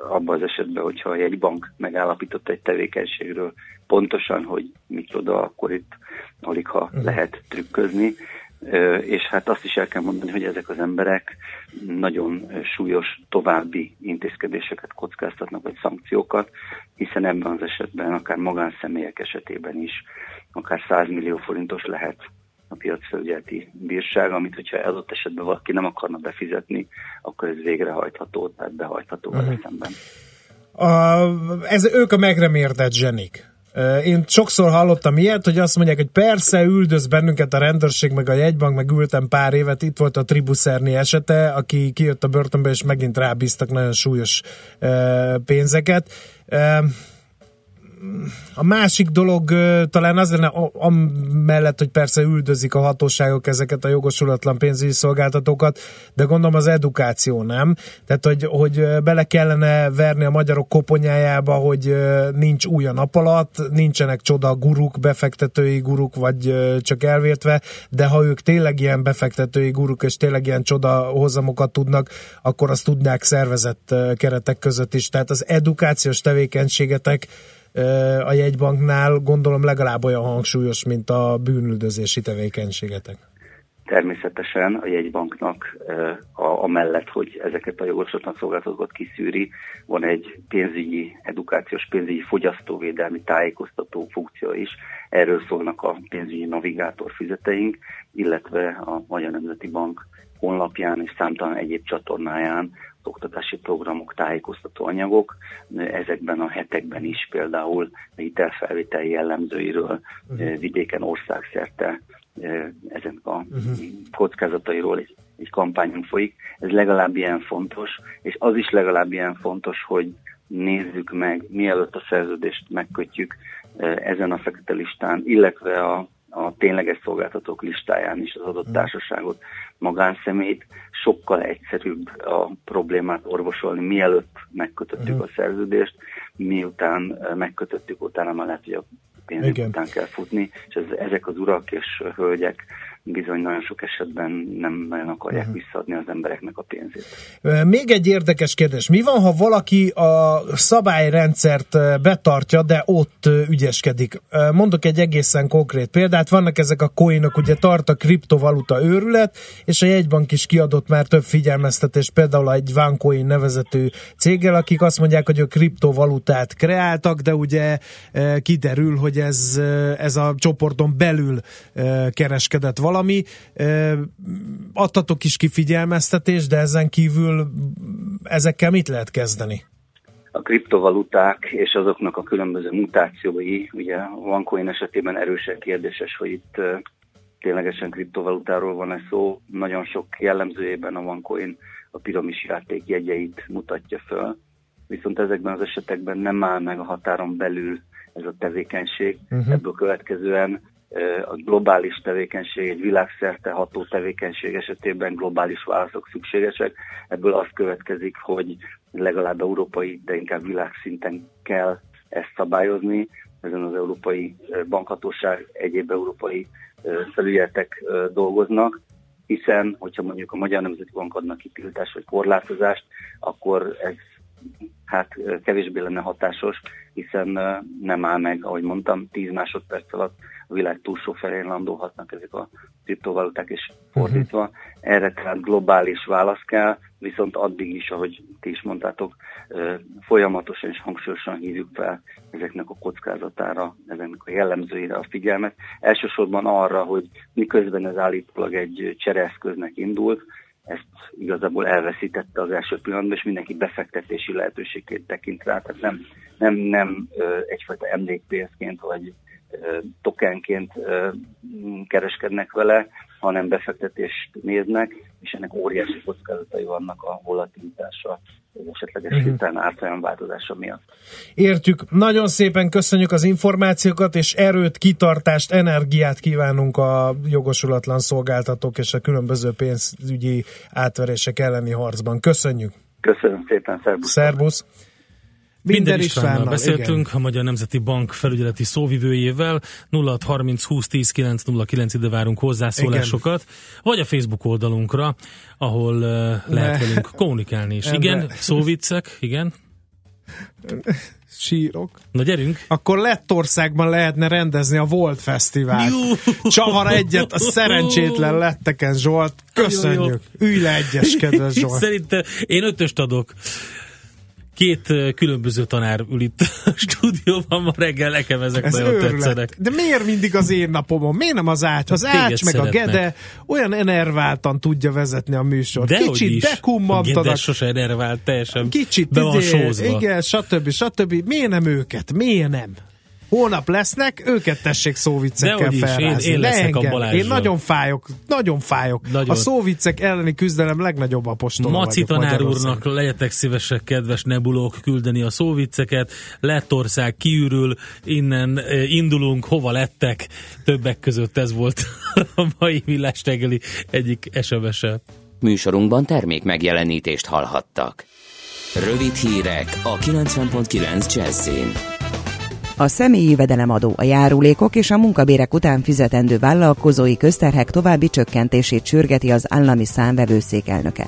abban az esetben, hogyha a jegybank megállapította egy tevékenységről pontosan, hogy micsoda, akkor itt alig ha mhm. lehet trükközni, és hát azt is el kell mondani, hogy ezek az emberek nagyon súlyos további intézkedéseket kockáztatnak, vagy szankciókat, hiszen ebben az esetben akár magánszemélyek esetében is akár 100 millió forintos lehet a piacfelügyeleti bírság, amit hogyha adott esetben valaki nem akarna befizetni, akkor ez végrehajtható, tehát behajtható uh-huh. vele szemben. A, ez, ők a megremérdett zsenik. Én sokszor hallottam ilyet, hogy azt mondják, hogy persze üldöz bennünket a rendőrség, meg a jegybank, meg ültem pár évet, itt volt a Tribuszerni esete, aki kijött a börtönbe, és megint rábíztak nagyon súlyos pénzeket a másik dolog talán az lenne, amellett, hogy persze üldözik a hatóságok ezeket a jogosulatlan pénzügyi szolgáltatókat, de gondolom az edukáció nem. Tehát, hogy, hogy bele kellene verni a magyarok koponyájába, hogy nincs új a nap alatt, nincsenek csoda guruk, befektetői guruk, vagy csak elvértve, de ha ők tényleg ilyen befektetői guruk, és tényleg ilyen csoda hozamokat tudnak, akkor azt tudnák szervezett keretek között is. Tehát az edukációs tevékenységetek a jegybanknál gondolom legalább olyan hangsúlyos, mint a bűnüldözési tevékenységetek. Természetesen a jegybanknak amellett, hogy ezeket a jogosatlan szolgáltatókat kiszűri, van egy pénzügyi, edukációs pénzügyi fogyasztóvédelmi tájékoztató funkció is. Erről szólnak a pénzügyi navigátor fizeteink, illetve a Magyar Nemzeti Bank honlapján és számtalan egyéb csatornáján oktatási programok, tájékoztató anyagok. Ezekben a hetekben is például hitelfelvételi jellemzőiről uh-huh. vidéken országszerte eh, ezen a uh-huh. kockázatairól egy, egy kampányunk folyik. Ez legalább ilyen fontos, és az is legalább ilyen fontos, hogy nézzük meg, mielőtt a szerződést megkötjük eh, ezen a fekete listán, illetve a a tényleges szolgáltatók listáján is az adott hmm. társaságot, magánszemélyt, sokkal egyszerűbb a problémát orvosolni, mielőtt megkötöttük uh-huh. a szerződést, miután megkötöttük, utána már lehet, hogy a pénz után kell futni, és ez, ezek az urak és hölgyek bizony nagyon sok esetben nem nagyon akarják uh-huh. visszaadni az embereknek a pénzét. Még egy érdekes kérdés. Mi van, ha valaki a szabályrendszert betartja, de ott ügyeskedik? Mondok egy egészen konkrét példát. Vannak ezek a coinok, ugye tart a kriptovaluta őrület, és a jegybank is kiadott már több figyelmeztetést, például egy OneCoin nevezető céggel, akik azt mondják, hogy a kriptovalutát kreáltak, de ugye kiderül, hogy ez, ez a csoporton belül kereskedett valami, valami, adtatok is ki figyelmeztetést, de ezen kívül ezekkel mit lehet kezdeni? A kriptovaluták és azoknak a különböző mutációi, ugye a OneCoin esetében erősen kérdéses, hogy itt ténylegesen kriptovalutáról van-e szó. Nagyon sok jellemzőjében a OneCoin a piramis játék jegyeit mutatja föl, viszont ezekben az esetekben nem áll meg a határon belül ez a tevékenység. Uh-huh. Ebből következően a globális tevékenység, egy világszerte ható tevékenység esetében globális válaszok szükségesek. Ebből az következik, hogy legalább európai, de inkább világszinten kell ezt szabályozni. Ezen az Európai Bankhatóság, egyéb európai felügyeletek dolgoznak, hiszen, hogyha mondjuk a Magyar Nemzeti Bank adnak ki tiltást vagy korlátozást, akkor ez hát kevésbé lenne hatásos, hiszen nem áll meg, ahogy mondtam, 10 másodperc alatt a világ túlsó felén landolhatnak ezek a kriptovaluták, és fordítva. Uh-huh. Erre tehát globális válasz kell, viszont addig is, ahogy ti is mondtátok, folyamatosan és hangsúlyosan hívjuk fel ezeknek a kockázatára, ezeknek a jellemzőire a figyelmet. Elsősorban arra, hogy miközben ez állítólag egy csereeszköznek indult, ezt igazából elveszítette az első pillanatban, és mindenki befektetési lehetőségét tekint rá, tehát nem, nem, nem egyfajta emlékpénzként vagy tokenként kereskednek vele, hanem befektetést néznek, és ennek óriási kockázatai vannak a volatilitása, az esetleges Mhm. hirtelen árfolyam változása miatt. Értjük. Nagyon szépen köszönjük az információkat, és erőt, kitartást, energiát kívánunk a jogosulatlan szolgáltatók és a különböző pénzügyi átverések elleni harcban. Köszönjük. Köszönöm szépen, szervusz! Szervusz! Binder Istvánnal Istvánnal, beszéltünk, igen. a Magyar Nemzeti Bank felügyeleti szóvivőjével. 0630 20 10 909 ide várunk hozzászólásokat, vagy a Facebook oldalunkra, ahol uh, lehet Ne. velünk kommunikálni is. Igen, szóviccek, igen. Sírok. Na gyerünk! Akkor Lettországban lehetne rendezni a Volt Fesztivált. Jó. Csavar egyet a szerencsétlen letteken, Zsolt. Köszönjük. Ülj le egyes, kedves Zsolt. Szerintem én ötöst adok. Két különböző tanár ül itt a stúdióban ma reggel, nekem ezek Ez nagyon őrület. tetszenek. De miért mindig az én napomon? Miért nem az ács? Az Téged ács meg a szeretnek. gede olyan enerváltan tudja vezetni a műsort. De Kicsit is. A sose enervált, teljesen Kicsit be van izé, sózva. Igen, stb. stb. Miért nem őket? Miért nem? Holnap lesznek, őket tessék szóviccekkel én- felrázni. én Ne leszek a engem. Balázsral. Én nagyon fájok, nagyon fájok. Nagyon. A szóviccek elleni küzdelem legnagyobb apostola Maci tanár úrnak legyetek szívesek, kedves nebulók, küldeni a szóvicceket. Lettország kiürül, innen eh, indulunk, hova lettek. Többek között ez volt a mai villás egyik SMS-e. Műsorunkban termék megjelenítést hallhattak. Rövid hírek a 90.9 Jazzin. A személyi jövedelemadó, a járulékok és a munkabérek után fizetendő vállalkozói közterhek további csökkentését sürgeti az állami számvevőszék elnöke.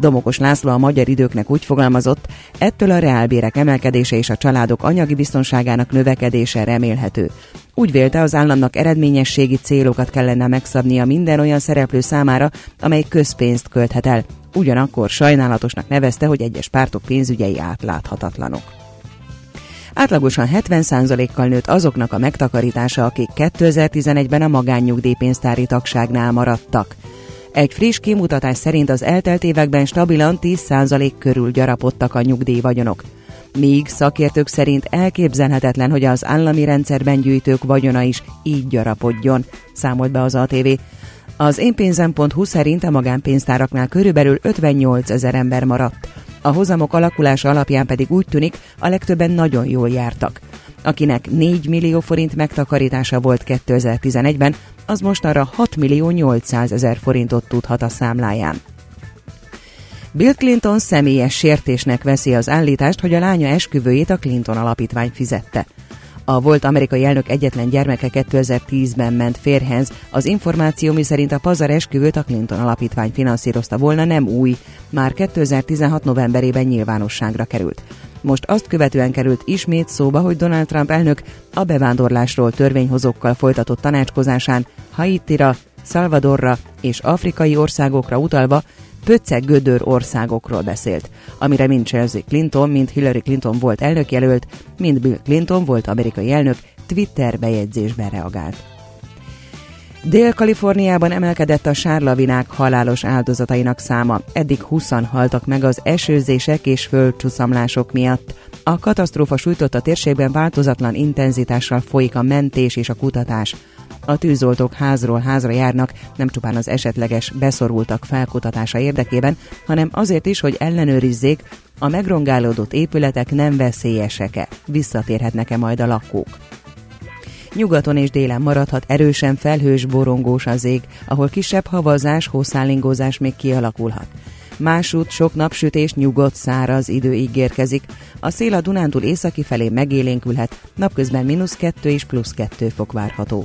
Domokos László a magyar időknek úgy fogalmazott, ettől a reálbérek emelkedése és a családok anyagi biztonságának növekedése remélhető. Úgy vélte, az államnak eredményességi célokat kellene megszabnia minden olyan szereplő számára, amely közpénzt költhet el. Ugyanakkor sajnálatosnak nevezte, hogy egyes pártok pénzügyei átláthatatlanok. Átlagosan 70%-kal nőtt azoknak a megtakarítása, akik 2011-ben a magánnyugdíjpénztári tagságnál maradtak. Egy friss kimutatás szerint az eltelt években stabilan 10% körül gyarapodtak a nyugdíjvagyonok. Míg szakértők szerint elképzelhetetlen, hogy az állami rendszerben gyűjtők vagyona is így gyarapodjon, számolt be az ATV. Az énpénzem.hu szerint a magánpénztáraknál körülbelül 58 ezer ember maradt. A hozamok alakulása alapján pedig úgy tűnik, a legtöbben nagyon jól jártak. Akinek 4 millió forint megtakarítása volt 2011-ben, az most arra 6 millió 800 ezer forintot tudhat a számláján. Bill Clinton személyes sértésnek veszi az állítást, hogy a lánya esküvőjét a Clinton alapítvány fizette. A volt amerikai elnök egyetlen gyermeke 2010-ben ment férhez. Az információ, miszerint a pazar esküvőt a Clinton alapítvány finanszírozta volna, nem új. Már 2016 novemberében nyilvánosságra került. Most azt követően került ismét szóba, hogy Donald Trump elnök a bevándorlásról törvényhozókkal folytatott tanácskozásán Haitira, Salvadorra és afrikai országokra utalva pöcceg gödör országokról beszélt, amire mind Chelsea Clinton, mind Hillary Clinton volt elnökjelölt, mind Bill Clinton volt amerikai elnök Twitter bejegyzésben reagált. Dél-Kaliforniában emelkedett a sárlavinák halálos áldozatainak száma. Eddig 20 haltak meg az esőzések és földcsúszamlások miatt. A katasztrófa sújtotta térségben változatlan intenzitással folyik a mentés és a kutatás. A tűzoltók házról házra járnak, nem csupán az esetleges beszorultak felkutatása érdekében, hanem azért is, hogy ellenőrizzék, a megrongálódott épületek nem veszélyesek-e, visszatérhetnek-e majd a lakók. Nyugaton és délen maradhat erősen felhős borongós az ég, ahol kisebb havazás, hószálingózás még kialakulhat. Másút sok napsütés, nyugodt, száraz idő ígérkezik. A szél a Dunántúl északi felé megélénkülhet, napközben mínusz 2 és plusz 2 fok várható.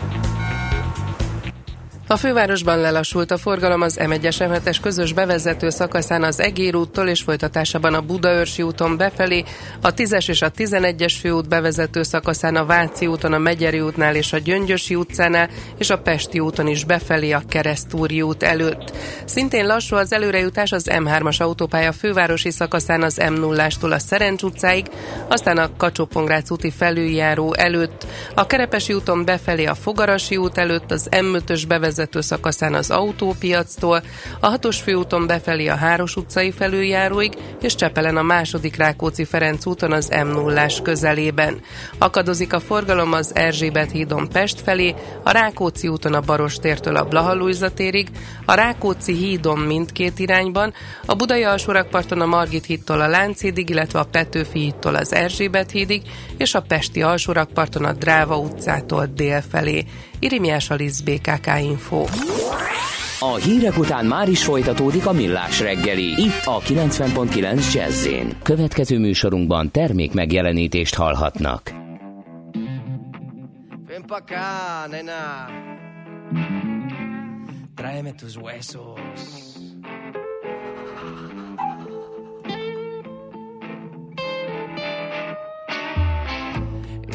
A fővárosban lelassult a forgalom az M1-es M7-es közös bevezető szakaszán az Egér úttól és folytatásában a Budaörsi úton befelé, a 10-es és a 11-es főút bevezető szakaszán a Váci úton, a Megyeri útnál és a Gyöngyösi utcánál, és a Pesti úton is befelé a Keresztúri út előtt. Szintén lassú az előrejutás az M3-as autópálya fővárosi szakaszán az M0-ástól a Szerencs utcáig, aztán a kacsó úti felüljáró előtt, a Kerepesi úton befelé a Fogarasi út előtt, az M5-ös bevezető bevezető szakaszán az autópiactól, a hatos főúton befelé a Háros utcai felüljáróig, és Csepelen a második Rákóczi-Ferenc úton az m 0 közelében. Akadozik a forgalom az Erzsébet hídon Pest felé, a Rákóczi úton a Barostértől a Blaha térig, a Rákóczi hídon mindkét irányban, a Budai alsórakparton a Margit hídtól a Lánchídig, illetve a Petőfi hídtól az Erzsébet hídig, és a Pesti alsórakparton a Dráva utcától dél felé. Irimiás Alisz BKK Info. A hírek után már is folytatódik a millás reggeli. Itt a 90.9 jazz Következő műsorunkban termék megjelenítést hallhatnak. Ven pa acá, nena. Tráeme tus huesos.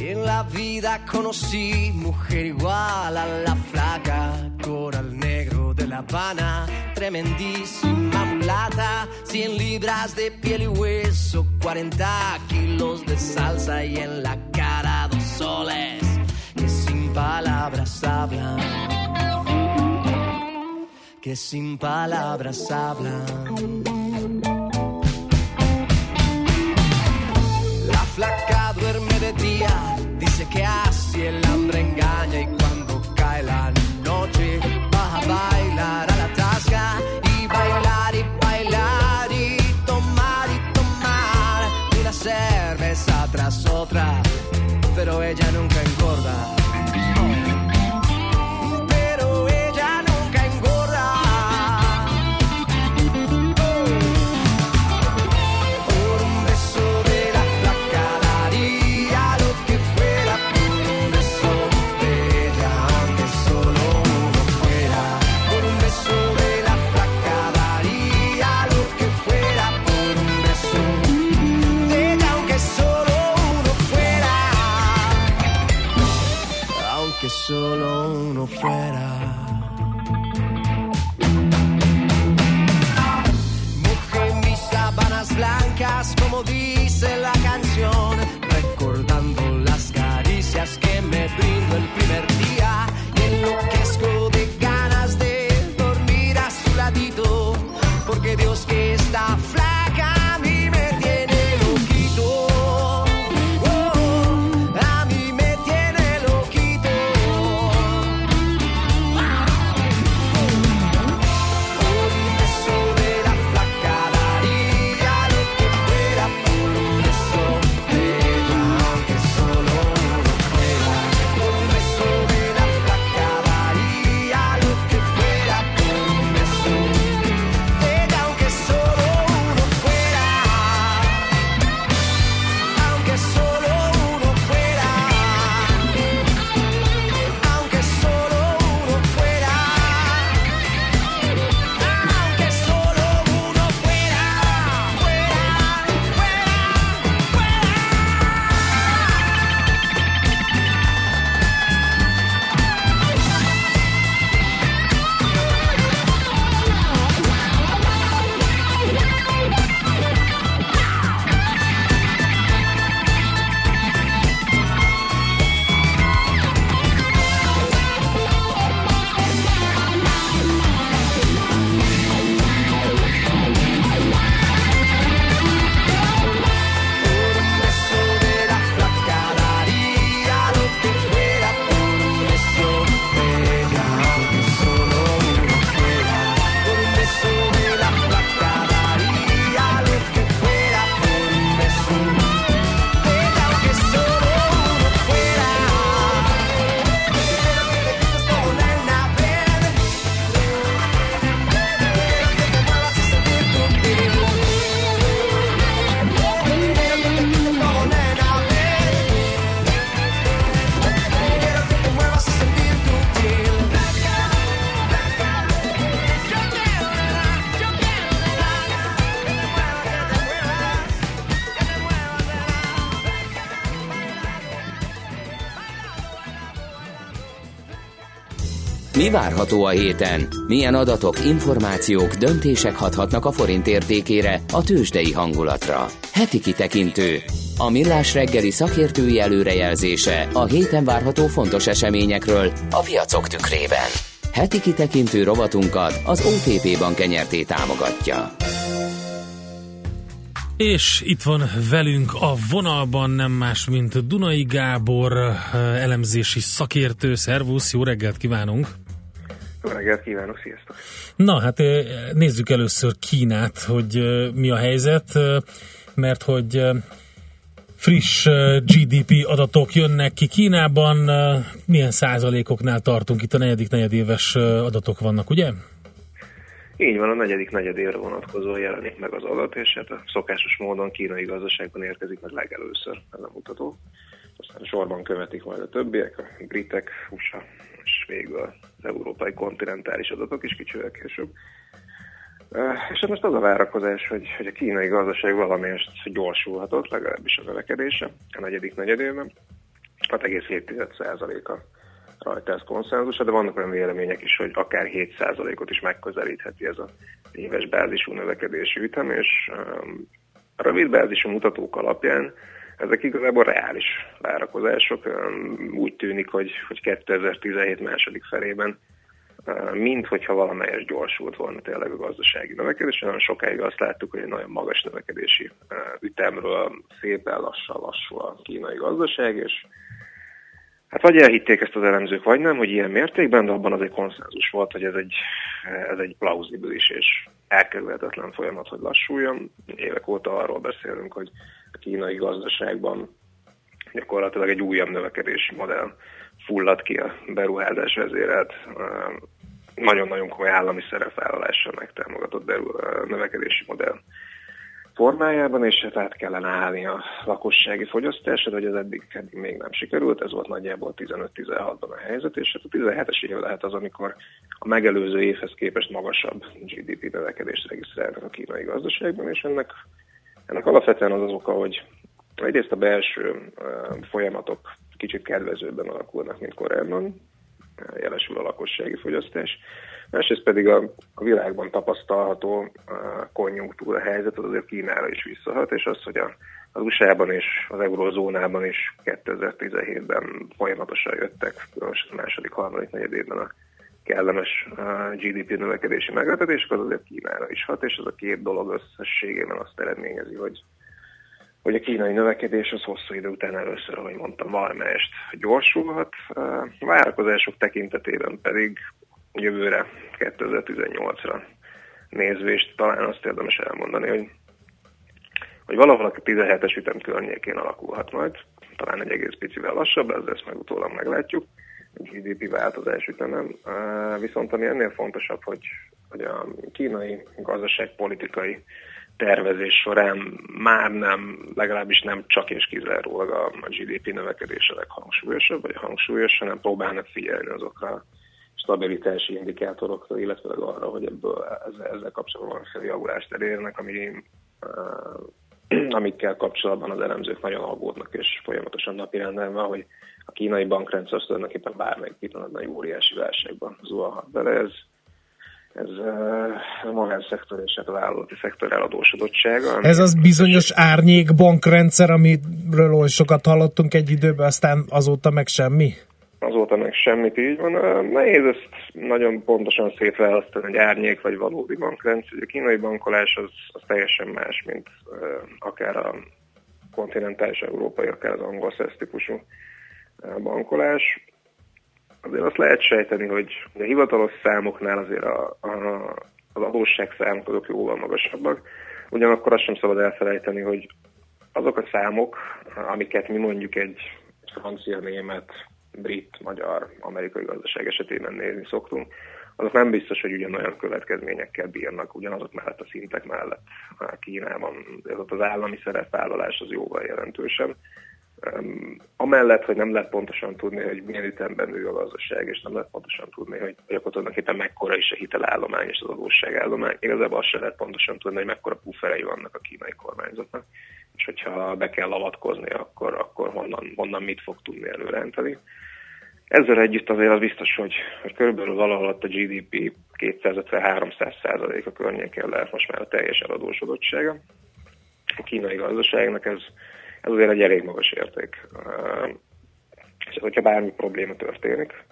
En la vida conocí mujer igual a la flaca, coral negro de La Habana, tremendísima mulata, 100 libras de piel y hueso, 40 kilos de salsa y en la cara dos soles que sin palabras hablan, que sin palabras hablan. La flaca Que así el hambre engaña y cuando cae la noche va a bailar a la tasca y bailar y bailar y tomar y tomar. Una cerveza tras otra, pero ella nunca Várható a héten? Milyen adatok, információk, döntések hathatnak a forint értékére, a tőzsdei hangulatra? Heti kitekintő. A millás reggeli szakértői előrejelzése a héten várható fontos eseményekről a piacok tükrében. Heti kitekintő rovatunkat az OTP Bank enyerté támogatja. És itt van velünk a vonalban nem más, mint Dunai Gábor, elemzési szakértő. Szervusz, jó reggelt kívánunk! Jó reggelt kívánok, sziasztok! Na, hát nézzük először Kínát, hogy mi a helyzet, mert hogy friss GDP adatok jönnek ki Kínában. Milyen százalékoknál tartunk? Itt a negyedik negyedéves adatok vannak, ugye? Így van, a negyedik negyedévre vonatkozó jelenik meg az adat, és hát a szokásos módon kínai gazdaságban érkezik meg legelőször ez a mutató. Aztán sorban követik majd a többiek, a britek, USA, és végül európai kontinentális adatok is kicsivel később. És hát most az a várakozás, hogy, hogy a kínai gazdaság valamelyest gyorsulhatott, legalábbis a növekedése a negyedik negyedében. 6,7%-a rajta ez konszenzus, de vannak olyan vélemények is, hogy akár 7%-ot is megközelítheti ez a éves bázisú növekedési ütem, és a rövid bázisú mutatók alapján ezek igazából reális várakozások. Úgy tűnik, hogy, hogy 2017 második felében mint hogyha valamelyes gyorsult volna tényleg a gazdasági növekedés. Nagyon sokáig azt láttuk, hogy egy nagyon magas növekedési ütemről szépen lassan lassul a kínai gazdaság, és hát vagy elhitték ezt az elemzők, vagy nem, hogy ilyen mértékben, de abban az egy konszenzus volt, hogy ez egy, ez egy plauzibilis és elkerülhetetlen folyamat, hogy lassuljon. Évek óta arról beszélünk, hogy kínai gazdaságban gyakorlatilag egy újabb növekedési modell fullad ki a beruházás vezérelt nagyon-nagyon komoly állami szerepvállalással megtámogatott növekedési modell formájában, és hát át kellene állni a lakossági fogyasztásra, hogy ez eddig, eddig még nem sikerült, ez volt nagyjából 15-16-ban a helyzet, és hát a 17-es év lehet az, amikor a megelőző évhez képest magasabb GDP növekedést regisztrálnak a kínai gazdaságban, és ennek, ennek alapvetően az az oka, hogy egyrészt a belső folyamatok kicsit kedvezőbben alakulnak, mint korábban, jelesül a lakossági fogyasztás. Másrészt pedig a, a világban tapasztalható konjunktúra helyzet az azért Kínára is visszahat, és az, hogy a, az USA-ban és az eurozónában is 2017-ben folyamatosan jöttek, különösen a második, harmadik negyedében a kellemes GDP növekedési meglepetések, az azért Kínára is hat, és ez a két dolog összességében azt eredményezi, hogy hogy a kínai növekedés az hosszú idő után először, ahogy mondtam, valamelyest gyorsulhat. A várakozások tekintetében pedig jövőre, 2018-ra nézvést talán azt érdemes elmondani, hogy, hogy valahol a 17-es ütem környékén alakulhat majd, talán egy egész picivel lassabb, ez ezt meg utólag meglátjuk, GDP változás ütemem. Viszont ami ennél fontosabb, hogy, hogy a kínai gazdaságpolitikai tervezés során már nem, legalábbis nem csak és kizárólag a, a GDP növekedése leghangsúlyosabb, vagy hangsúlyos, hanem próbálnak figyelni azokra a stabilitási indikátorokra, illetve arra, hogy ebből ezzel, ezzel kapcsolatban javulást elérnek, ami, amikkel kapcsolatban az elemzők nagyon aggódnak, és folyamatosan napirenden van, hogy a kínai bankrendszer tulajdonképpen bármelyik pillanatban egy óriási válságban zuhanhat bele. Ez, ez a magánszektor és hát a vállalati szektor eladósodottsága. Ez az bizonyos árnyék bankrendszer, amiről oly sokat hallottunk egy időben, aztán azóta meg semmi? Azóta meg semmit, így van. Nehéz ezt nagyon pontosan szétválasztani, hogy árnyék vagy valódi bankrendszer. A kínai bankolás az, az teljesen más, mint akár a kontinentális európai, akár az angol típusú bankolás azért azt lehet sejteni, hogy a hivatalos számoknál azért a, a, az adósságszámok azok jóval magasabbak. Ugyanakkor azt sem szabad elfelejteni, hogy azok a számok, amiket mi mondjuk egy francia, német, brit, magyar, amerikai gazdaság esetében nézni szoktunk, azok nem biztos, hogy ugyanolyan következményekkel bírnak ugyanazok mellett a szintek mellett Kínában. Ez ott az állami szerepvállalás az jóval jelentősebb. Amellett, hogy nem lehet pontosan tudni, hogy milyen ütemben nő a gazdaság, és nem lehet pontosan tudni, hogy, tulajdonképpen mekkora is a hitelállomány és az adósságállomány. Igazából azt sem lehet pontosan tudni, hogy mekkora pufferei vannak a kínai kormányzatnak. És hogyha be kell avatkozni, akkor, akkor honnan, honnan mit fog tudni előrenteni. Ezzel együtt azért az biztos, hogy, körülbelül valahol ott a GDP 250-300 százalék a környéken lehet most már a teljes eladósodottsága. A kínai gazdaságnak ez ez azért egy elég magas érték. És hogyha bármi probléma történik,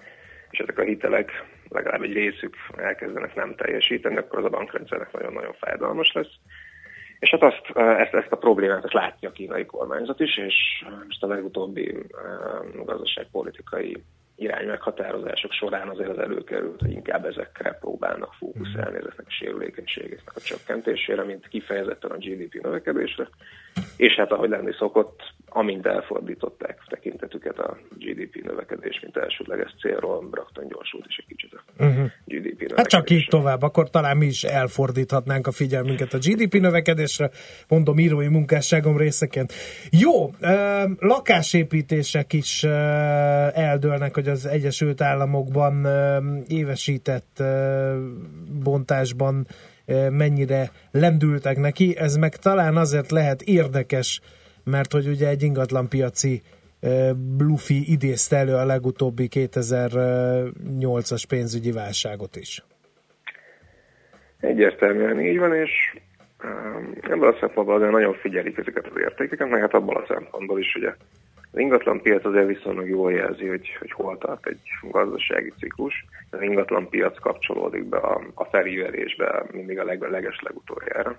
és ezek a hitelek legalább egy részük elkezdenek nem teljesíteni, akkor az a bankrendszernek nagyon-nagyon fájdalmas lesz. És hát azt, ezt, ezt a problémát ezt látja a kínai kormányzat is, és most a legutóbbi gazdaságpolitikai irány meghatározások során azért az előkerült, hogy inkább ezekre próbálnak fókuszálni, ezeknek a sérülékenységeknek a csökkentésére, mint kifejezetten a GDP növekedésre. És hát ahogy lenni szokott, amint elfordították tekintetüket a GDP növekedés, mint elsődleges célról, rögtön gyorsult is egy kicsit a uh-huh. GDP növekedés. Hát csak így tovább, akkor talán mi is elfordíthatnánk a figyelmünket a GDP növekedésre, mondom írói munkásságom részeként. Jó, lakásépítések is eldőlnek, hogy az Egyesült Államokban évesített bontásban mennyire lendültek neki, ez meg talán azért lehet érdekes, mert hogy ugye egy ingatlanpiaci Blufi idézte elő a legutóbbi 2008-as pénzügyi válságot is. Egyértelműen így van, és ebből a szempontból azért nagyon figyelik ezeket az értékeket, meg hát abból a szempontból is, hogy az ingatlan piac azért viszonylag jól jelzi, hogy, hogy hol tart egy gazdasági ciklus. Az ingatlan piac kapcsolódik be a, a felívelésbe mindig a leg, leges legutoljára.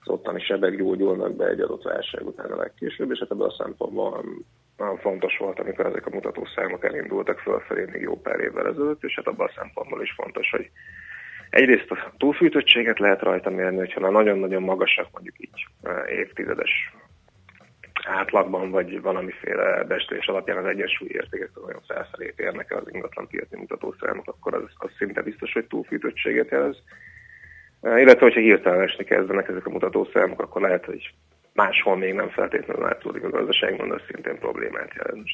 Az ottani sebek gyógyulnak be egy adott válság után a legkésőbb, és hát ebből a szempontból nagyon fontos volt, amikor ezek a mutatószámok elindultak fölfelé még jó pár évvel ezelőtt, és hát abban a szempontból is fontos, hogy egyrészt a túlfűtöttséget lehet rajta mérni, hogyha nagyon-nagyon magasak mondjuk így évtizedes átlagban, vagy valamiféle bestés alapján az egyensúly értékek nagyon felfelé érnek el az ingatlan piaci mutatószámok, akkor az, az szinte biztos, hogy túlfűtöttséget jelez. Illetve, hogyha hirtelen esni kezdenek ezek a mutatószámok, akkor lehet, hogy máshol még nem feltétlenül átszódik a gazdaságban, de az szintén problémát jelent.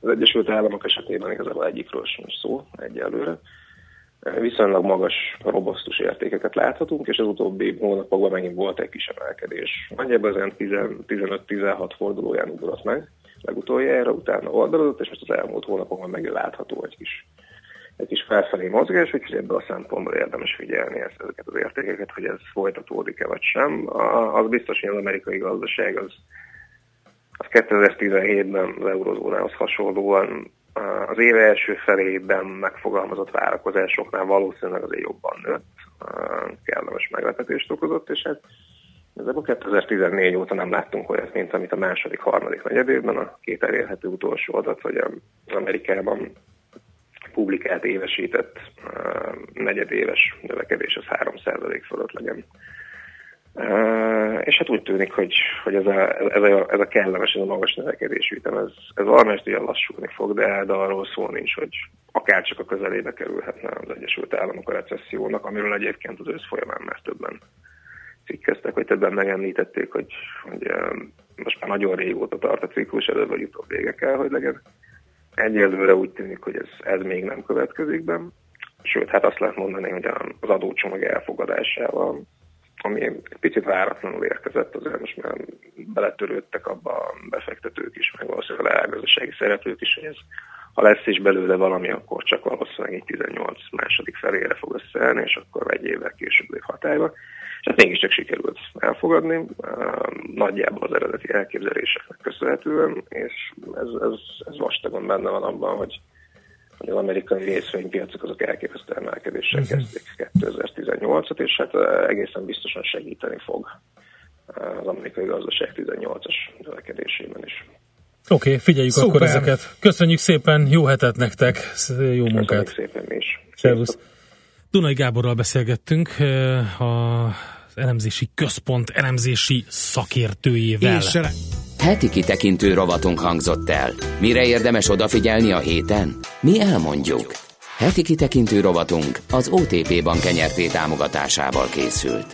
Az Egyesült Államok esetében igazából egyikről sincs szó egyelőre viszonylag magas, robosztus értékeket láthatunk, és az utóbbi hónapokban megint volt egy kis emelkedés. Nagyjából az 15-16 fordulóján ugrott meg legutoljára, utána oldalodott, és most az elmúlt hónapokban megint látható egy kis, egy kis felfelé mozgás, úgyhogy ebből a szempontból érdemes figyelni ezeket az értékeket, hogy ez folytatódik-e vagy sem. Az biztos, hogy az amerikai gazdaság az, az 2017-ben az eurozónához hasonlóan az éve első felében megfogalmazott várakozásoknál valószínűleg azért jobban nőtt, kellemes meglepetést okozott, és hát a 2014 óta nem láttunk olyat, mint amit a második, harmadik negyedében a két elérhető utolsó adat, hogy Amerikában publikált évesített negyedéves növekedés az 3% fölött legyen és hát úgy tűnik, hogy, hogy ez, a, ez, a, ez a kellemes, ez a magas növekedésű ütem, ez, ez valamelyest ilyen lassulni fog, de, de arról szó nincs, hogy akár csak a közelébe kerülhetne az Egyesült Államok a recessziónak, amiről egyébként az ősz folyamán már többen cikkeztek, hogy többen megemlítették, hogy, hogy most már nagyon régóta tart a ciklus, előbb vagy utóbb vége kell, hogy legyen. Egyelőre úgy tűnik, hogy ez, ez még nem következik be. Sőt, hát azt lehet mondani, hogy az adócsomag elfogadásával ami egy picit váratlanul érkezett, azért most már beletörődtek abba a befektetők is, meg valószínűleg a leágazdasági szereplők is, hogy ez, ha lesz is belőle valami, akkor csak valószínűleg egy 18 második felére fog összeállni, és akkor egy évvel később lép hatályba. És hát mégiscsak sikerült elfogadni, nagyjából az eredeti elképzeléseknek köszönhetően, és ez, ez, ez vastagon benne van abban, hogy hogy az amerikai részvénypiacok azok elképesztő emelkedéssel uh-huh. kezdték 2018-at, és hát egészen biztosan segíteni fog az amerikai gazdaság 18-as növekedésében is. Oké, okay, figyeljük Szuper. akkor ezeket. Köszönjük szépen, jó hetet nektek, jó munkát. Köszönjük szépen mi is. Szervusz. Dunai Gáborral beszélgettünk, az elemzési központ elemzési szakértőjével. És Heti kitekintő rovatunk hangzott el. Mire érdemes odafigyelni a héten? Mi elmondjuk. Heti kitekintő rovatunk az OTP bank nyerté támogatásával készült.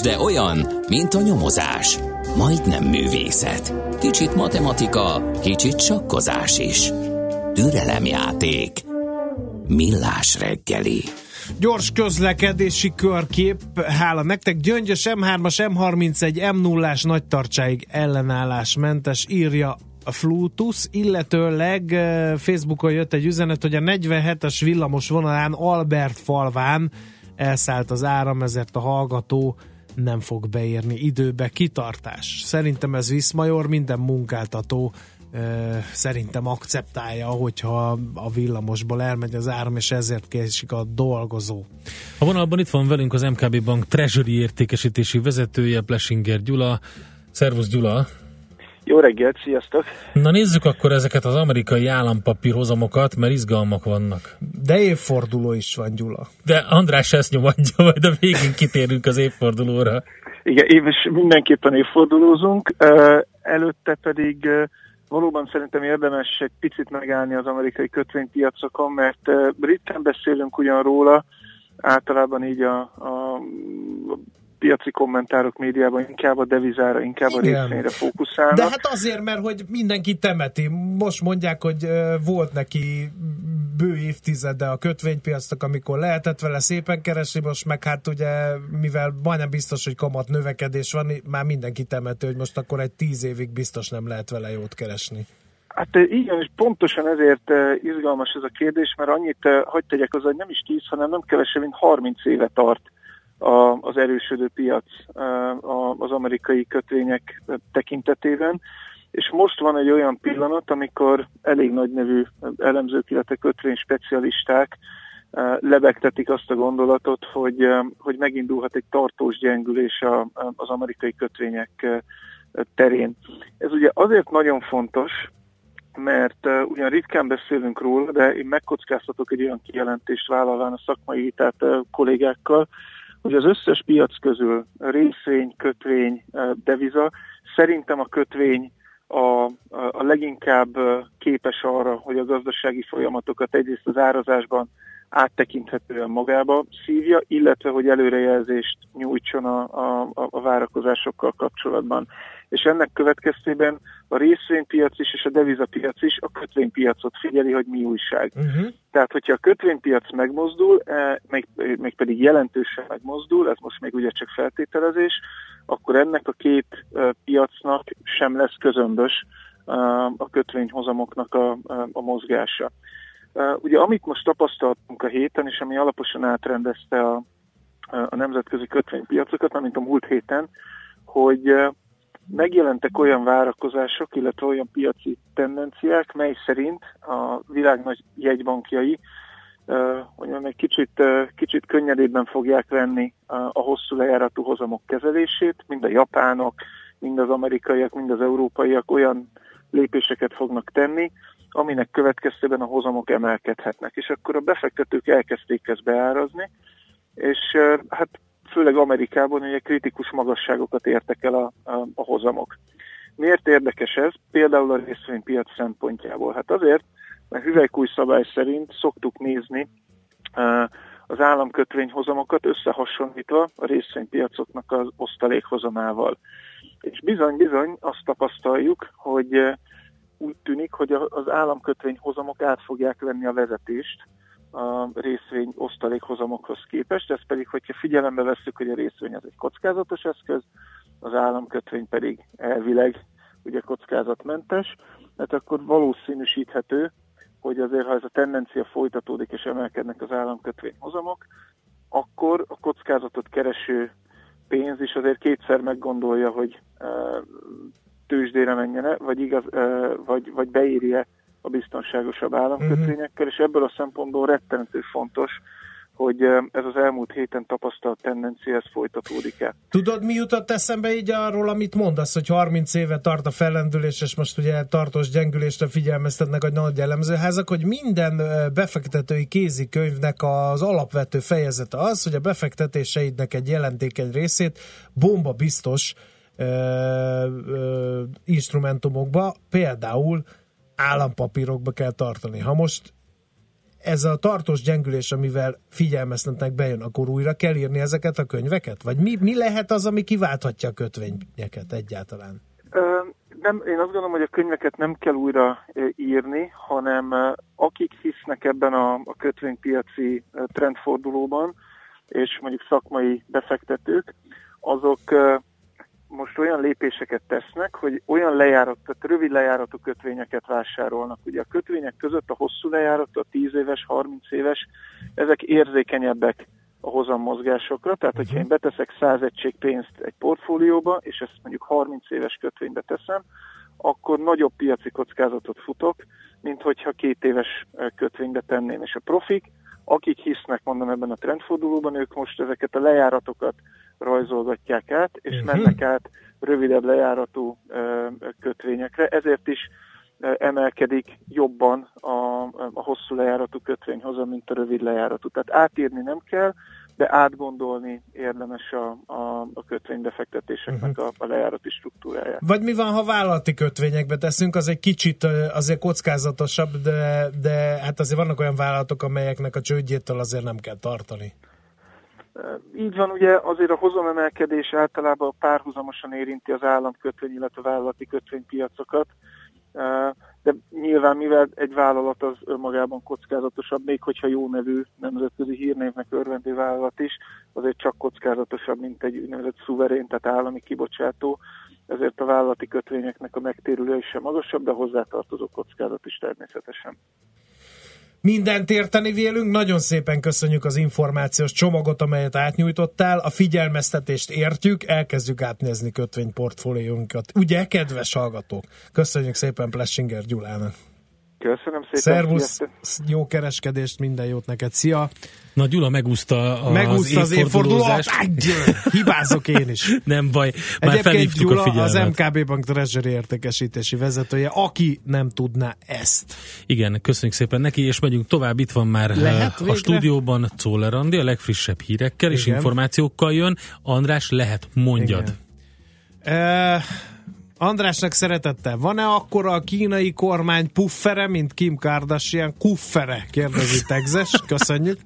Tőzsde olyan, mint a nyomozás. Majdnem művészet. Kicsit matematika, kicsit sakkozás is. Türelemjáték. Millás reggeli. Gyors közlekedési körkép, hála nektek, Gyöngyös M3-as, M31, M0-ás nagytartsáig ellenállásmentes, írja a Flutus, illetőleg Facebookon jött egy üzenet, hogy a 47-es villamos vonalán Albert falván elszállt az áram, ezért a hallgató nem fog beérni időbe. Kitartás. Szerintem ez Viszmajor, minden munkáltató szerintem akceptálja, hogyha a villamosból elmegy az áram, és ezért késik a dolgozó. A vonalban itt van velünk az MKB Bank Treasury értékesítési vezetője, Plesinger Gyula. Szervusz Gyula! Jó reggelt, sziasztok! Na nézzük akkor ezeket az amerikai állampapír hozamokat, mert izgalmak vannak. De évforduló is van, Gyula. De András ezt nyomadja, majd a végén kitérünk az évfordulóra. Igen, éves mindenképpen évfordulózunk, előtte pedig valóban szerintem érdemes egy picit megállni az amerikai kötvénypiacokon, mert ritkán beszélünk ugyan róla, általában így a, a piaci kommentárok médiában inkább a devizára, inkább Igen. a részvényre fókuszálnak. De hát azért, mert hogy mindenki temeti. Most mondják, hogy volt neki bő évtizede a kötvénypiacnak, amikor lehetett vele szépen keresni, most meg hát ugye, mivel majdnem biztos, hogy kamat növekedés van, már mindenki temeti, hogy most akkor egy tíz évig biztos nem lehet vele jót keresni. Hát igen, és pontosan ezért izgalmas ez a kérdés, mert annyit, hagyd tegyek az, hogy nem is 10, hanem nem kevesebb, mint 30 éve tart a, az erősödő piac az amerikai kötvények tekintetében. És most van egy olyan pillanat, amikor elég nagy nevű elemzők, illetve kötvény specialisták lebegtetik azt a gondolatot, hogy, hogy megindulhat egy tartós gyengülés az amerikai kötvények terén. Ez ugye azért nagyon fontos, mert ugyan ritkán beszélünk róla, de én megkockáztatok egy olyan kijelentést vállalván a szakmai vitát kollégákkal, hogy az összes piac közül részvény, kötvény, deviza, szerintem a kötvény a, a leginkább képes arra, hogy a gazdasági folyamatokat egyrészt az árazásban áttekinthetően magába szívja, illetve hogy előrejelzést nyújtson a, a, a várakozásokkal kapcsolatban és ennek következtében a részvénypiac is és a devizapiac is a kötvénypiacot figyeli, hogy mi újság. Uh-huh. Tehát, hogyha a kötvénypiac megmozdul, e, meg, meg pedig jelentősen megmozdul, ez most még ugye csak feltételezés, akkor ennek a két e, piacnak sem lesz közömbös e, a kötvényhozamoknak a, a mozgása. Ugye amit most tapasztaltunk a héten, és ami alaposan átrendezte a, a nemzetközi kötvénypiacokat, mint a múlt héten, hogy megjelentek olyan várakozások, illetve olyan piaci tendenciák, mely szerint a világ nagy jegybankjai hogy egy kicsit, kicsit könnyedében fogják venni a hosszú lejáratú hozamok kezelését, mind a japánok, mind az amerikaiak, mind az európaiak olyan lépéseket fognak tenni, aminek következtében a hozamok emelkedhetnek. És akkor a befektetők elkezdték ezt beárazni, és hát főleg Amerikában ugye kritikus magasságokat értek el a, a, a hozamok. Miért érdekes ez? Például a részvénypiac szempontjából. Hát azért, mert hüvelykúj szabály szerint szoktuk nézni az államkötvényhozamokat összehasonlítva a részvénypiacoknak az osztalékhozamával. És bizony-bizony azt tapasztaljuk, hogy úgy tűnik, hogy az államkötvényhozamok át fogják venni a vezetést a részvény osztalékhozamokhoz képest, ez pedig, hogyha figyelembe vesszük, hogy a részvény az egy kockázatos eszköz, az államkötvény pedig elvileg ugye kockázatmentes, hát akkor valószínűsíthető, hogy azért, ha ez a tendencia folytatódik és emelkednek az államkötvény hozamok, akkor a kockázatot kereső pénz is azért kétszer meggondolja, hogy e, tőzsdére menjen vagy, igaz, e, vagy, vagy beírja a biztonságosabb államkötvényekkel, és ebből a szempontból rettenető fontos, hogy ez az elmúlt héten tapasztalt tendencia, ez folytatódik-e. Tudod, mi jutott eszembe így arról, amit mondasz, hogy 30 éve tart a fellendülés, és most ugye tartós gyengülésre figyelmeztetnek a nagy elemzőházak, hogy minden befektetői kézikönyvnek az alapvető fejezete az, hogy a befektetéseidnek egy jelentékeny részét bomba biztos ö, ö, instrumentumokba, például állampapírokba kell tartani. Ha most ez a tartós gyengülés, amivel figyelmeztetnek bejön, akkor újra kell írni ezeket a könyveket? Vagy mi, mi lehet az, ami kiválthatja a kötvényeket egyáltalán? Nem, én azt gondolom, hogy a könyveket nem kell újra írni, hanem akik hisznek ebben a, a kötvénypiaci trendfordulóban, és mondjuk szakmai befektetők, azok most olyan lépéseket tesznek, hogy olyan lejárat, tehát rövid lejáratú kötvényeket vásárolnak. Ugye a kötvények között a hosszú lejáratú, a 10 éves, 30 éves, ezek érzékenyebbek a hozammozgásokra, tehát hogyha én beteszek 100 egység pénzt egy portfólióba, és ezt mondjuk 30 éves kötvénybe teszem, akkor nagyobb piaci kockázatot futok, mint hogyha két éves kötvénybe tenném. És a profik, akik hisznek, mondom, ebben a trendfordulóban, ők most ezeket a lejáratokat rajzolgatják át, és uh-huh. mennek át rövidebb lejáratú kötvényekre. Ezért is emelkedik jobban a, a hosszú lejáratú kötvényhoza, mint a rövid lejáratú. Tehát átírni nem kell, de átgondolni érdemes a, a, a kötvénybefektetéseknek uh-huh. a, a lejárati struktúráját. Vagy mi van, ha vállalati kötvényekbe teszünk, az egy kicsit azért kockázatosabb, de, de hát azért vannak olyan vállalatok, amelyeknek a csődjétől azért nem kell tartani. Így van, ugye azért a hozamemelkedés általában párhuzamosan érinti az államkötvény, illetve a vállalati kötvénypiacokat, de nyilván mivel egy vállalat az önmagában kockázatosabb, még hogyha jó nevű nemzetközi hírnévnek örvendő vállalat is, azért csak kockázatosabb, mint egy úgynevezett szuverén, tehát állami kibocsátó, ezért a vállalati kötvényeknek a megtérülő sem magasabb, de hozzátartozó kockázat is természetesen mindent érteni vélünk. Nagyon szépen köszönjük az információs csomagot, amelyet átnyújtottál. A figyelmeztetést értjük, elkezdjük átnézni kötvényportfóliónkat. Ugye, kedves hallgatók? Köszönjük szépen Plessinger Gyulának. Köszönöm szépen. Szervusz, jó kereskedést, minden jót neked. Szia! Na Gyula megúszta, a, megúszta az, az évfordulózást. Hibázok én is. Nem baj, már Egyébként Gyula a az MKB Bank Treasury értékesítési vezetője, aki nem tudná ezt. Igen, köszönjük szépen neki, és megyünk tovább. Itt van már lehet a végre? stúdióban Czoller Andi, a legfrissebb hírekkel Igen. és információkkal jön. András, lehet, mondjad. Igen. E- Andrásnak szeretettel, van-e akkor a kínai kormány puffere, mint Kim Kardashian? Kuffere, kérdezi Tegzes, köszönjük.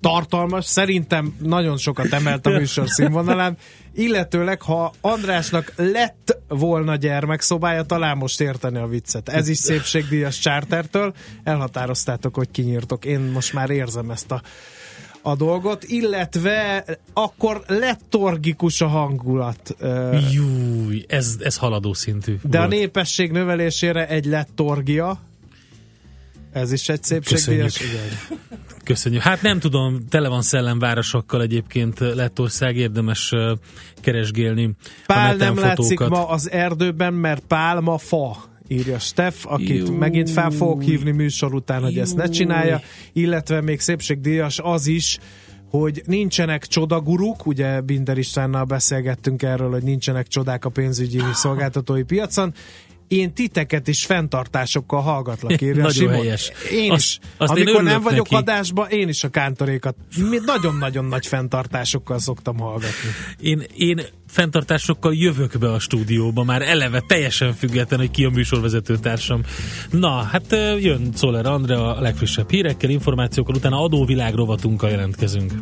Tartalmas, szerintem nagyon sokat emelt a műsor színvonalán, illetőleg, ha Andrásnak lett volna gyermekszobája, talán most érteni a viccet. Ez is szépségdíjas csártertől, elhatároztátok, hogy kinyírtok. Én most már érzem ezt a a dolgot, illetve akkor lettorgikus a hangulat. Júj, ez, ez haladó szintű. De volt. a népesség növelésére egy lettorgia, ez is egy szépségdíjas. Köszönjük. Köszönjük. Hát nem tudom, tele van szellemvárosokkal egyébként Lettország, érdemes keresgélni Pál nem látszik ma az erdőben, mert pálma fa írja Steff, akit Jú. megint fel fogok hívni műsor után, hogy Jú. ezt ne csinálja, illetve még szépségdíjas az is, hogy nincsenek csodaguruk, ugye Binder Istvánnal beszélgettünk erről, hogy nincsenek csodák a pénzügyi szolgáltatói piacon, én titeket is fenntartásokkal hallgatlak, írja Nagyon Simon. helyes. Én azt, is. Azt Amikor én nem vagyok neki. adásban, én is a kántorékat nagyon-nagyon nagy fenntartásokkal szoktam hallgatni. Én, én fenntartásokkal jövök be a stúdióba, már eleve teljesen független, hogy ki a műsorvezető társam. Na, hát jön Szoller Andrea a legfrissebb hírekkel, információkkal, utána adóvilág rovatunkkal jelentkezünk.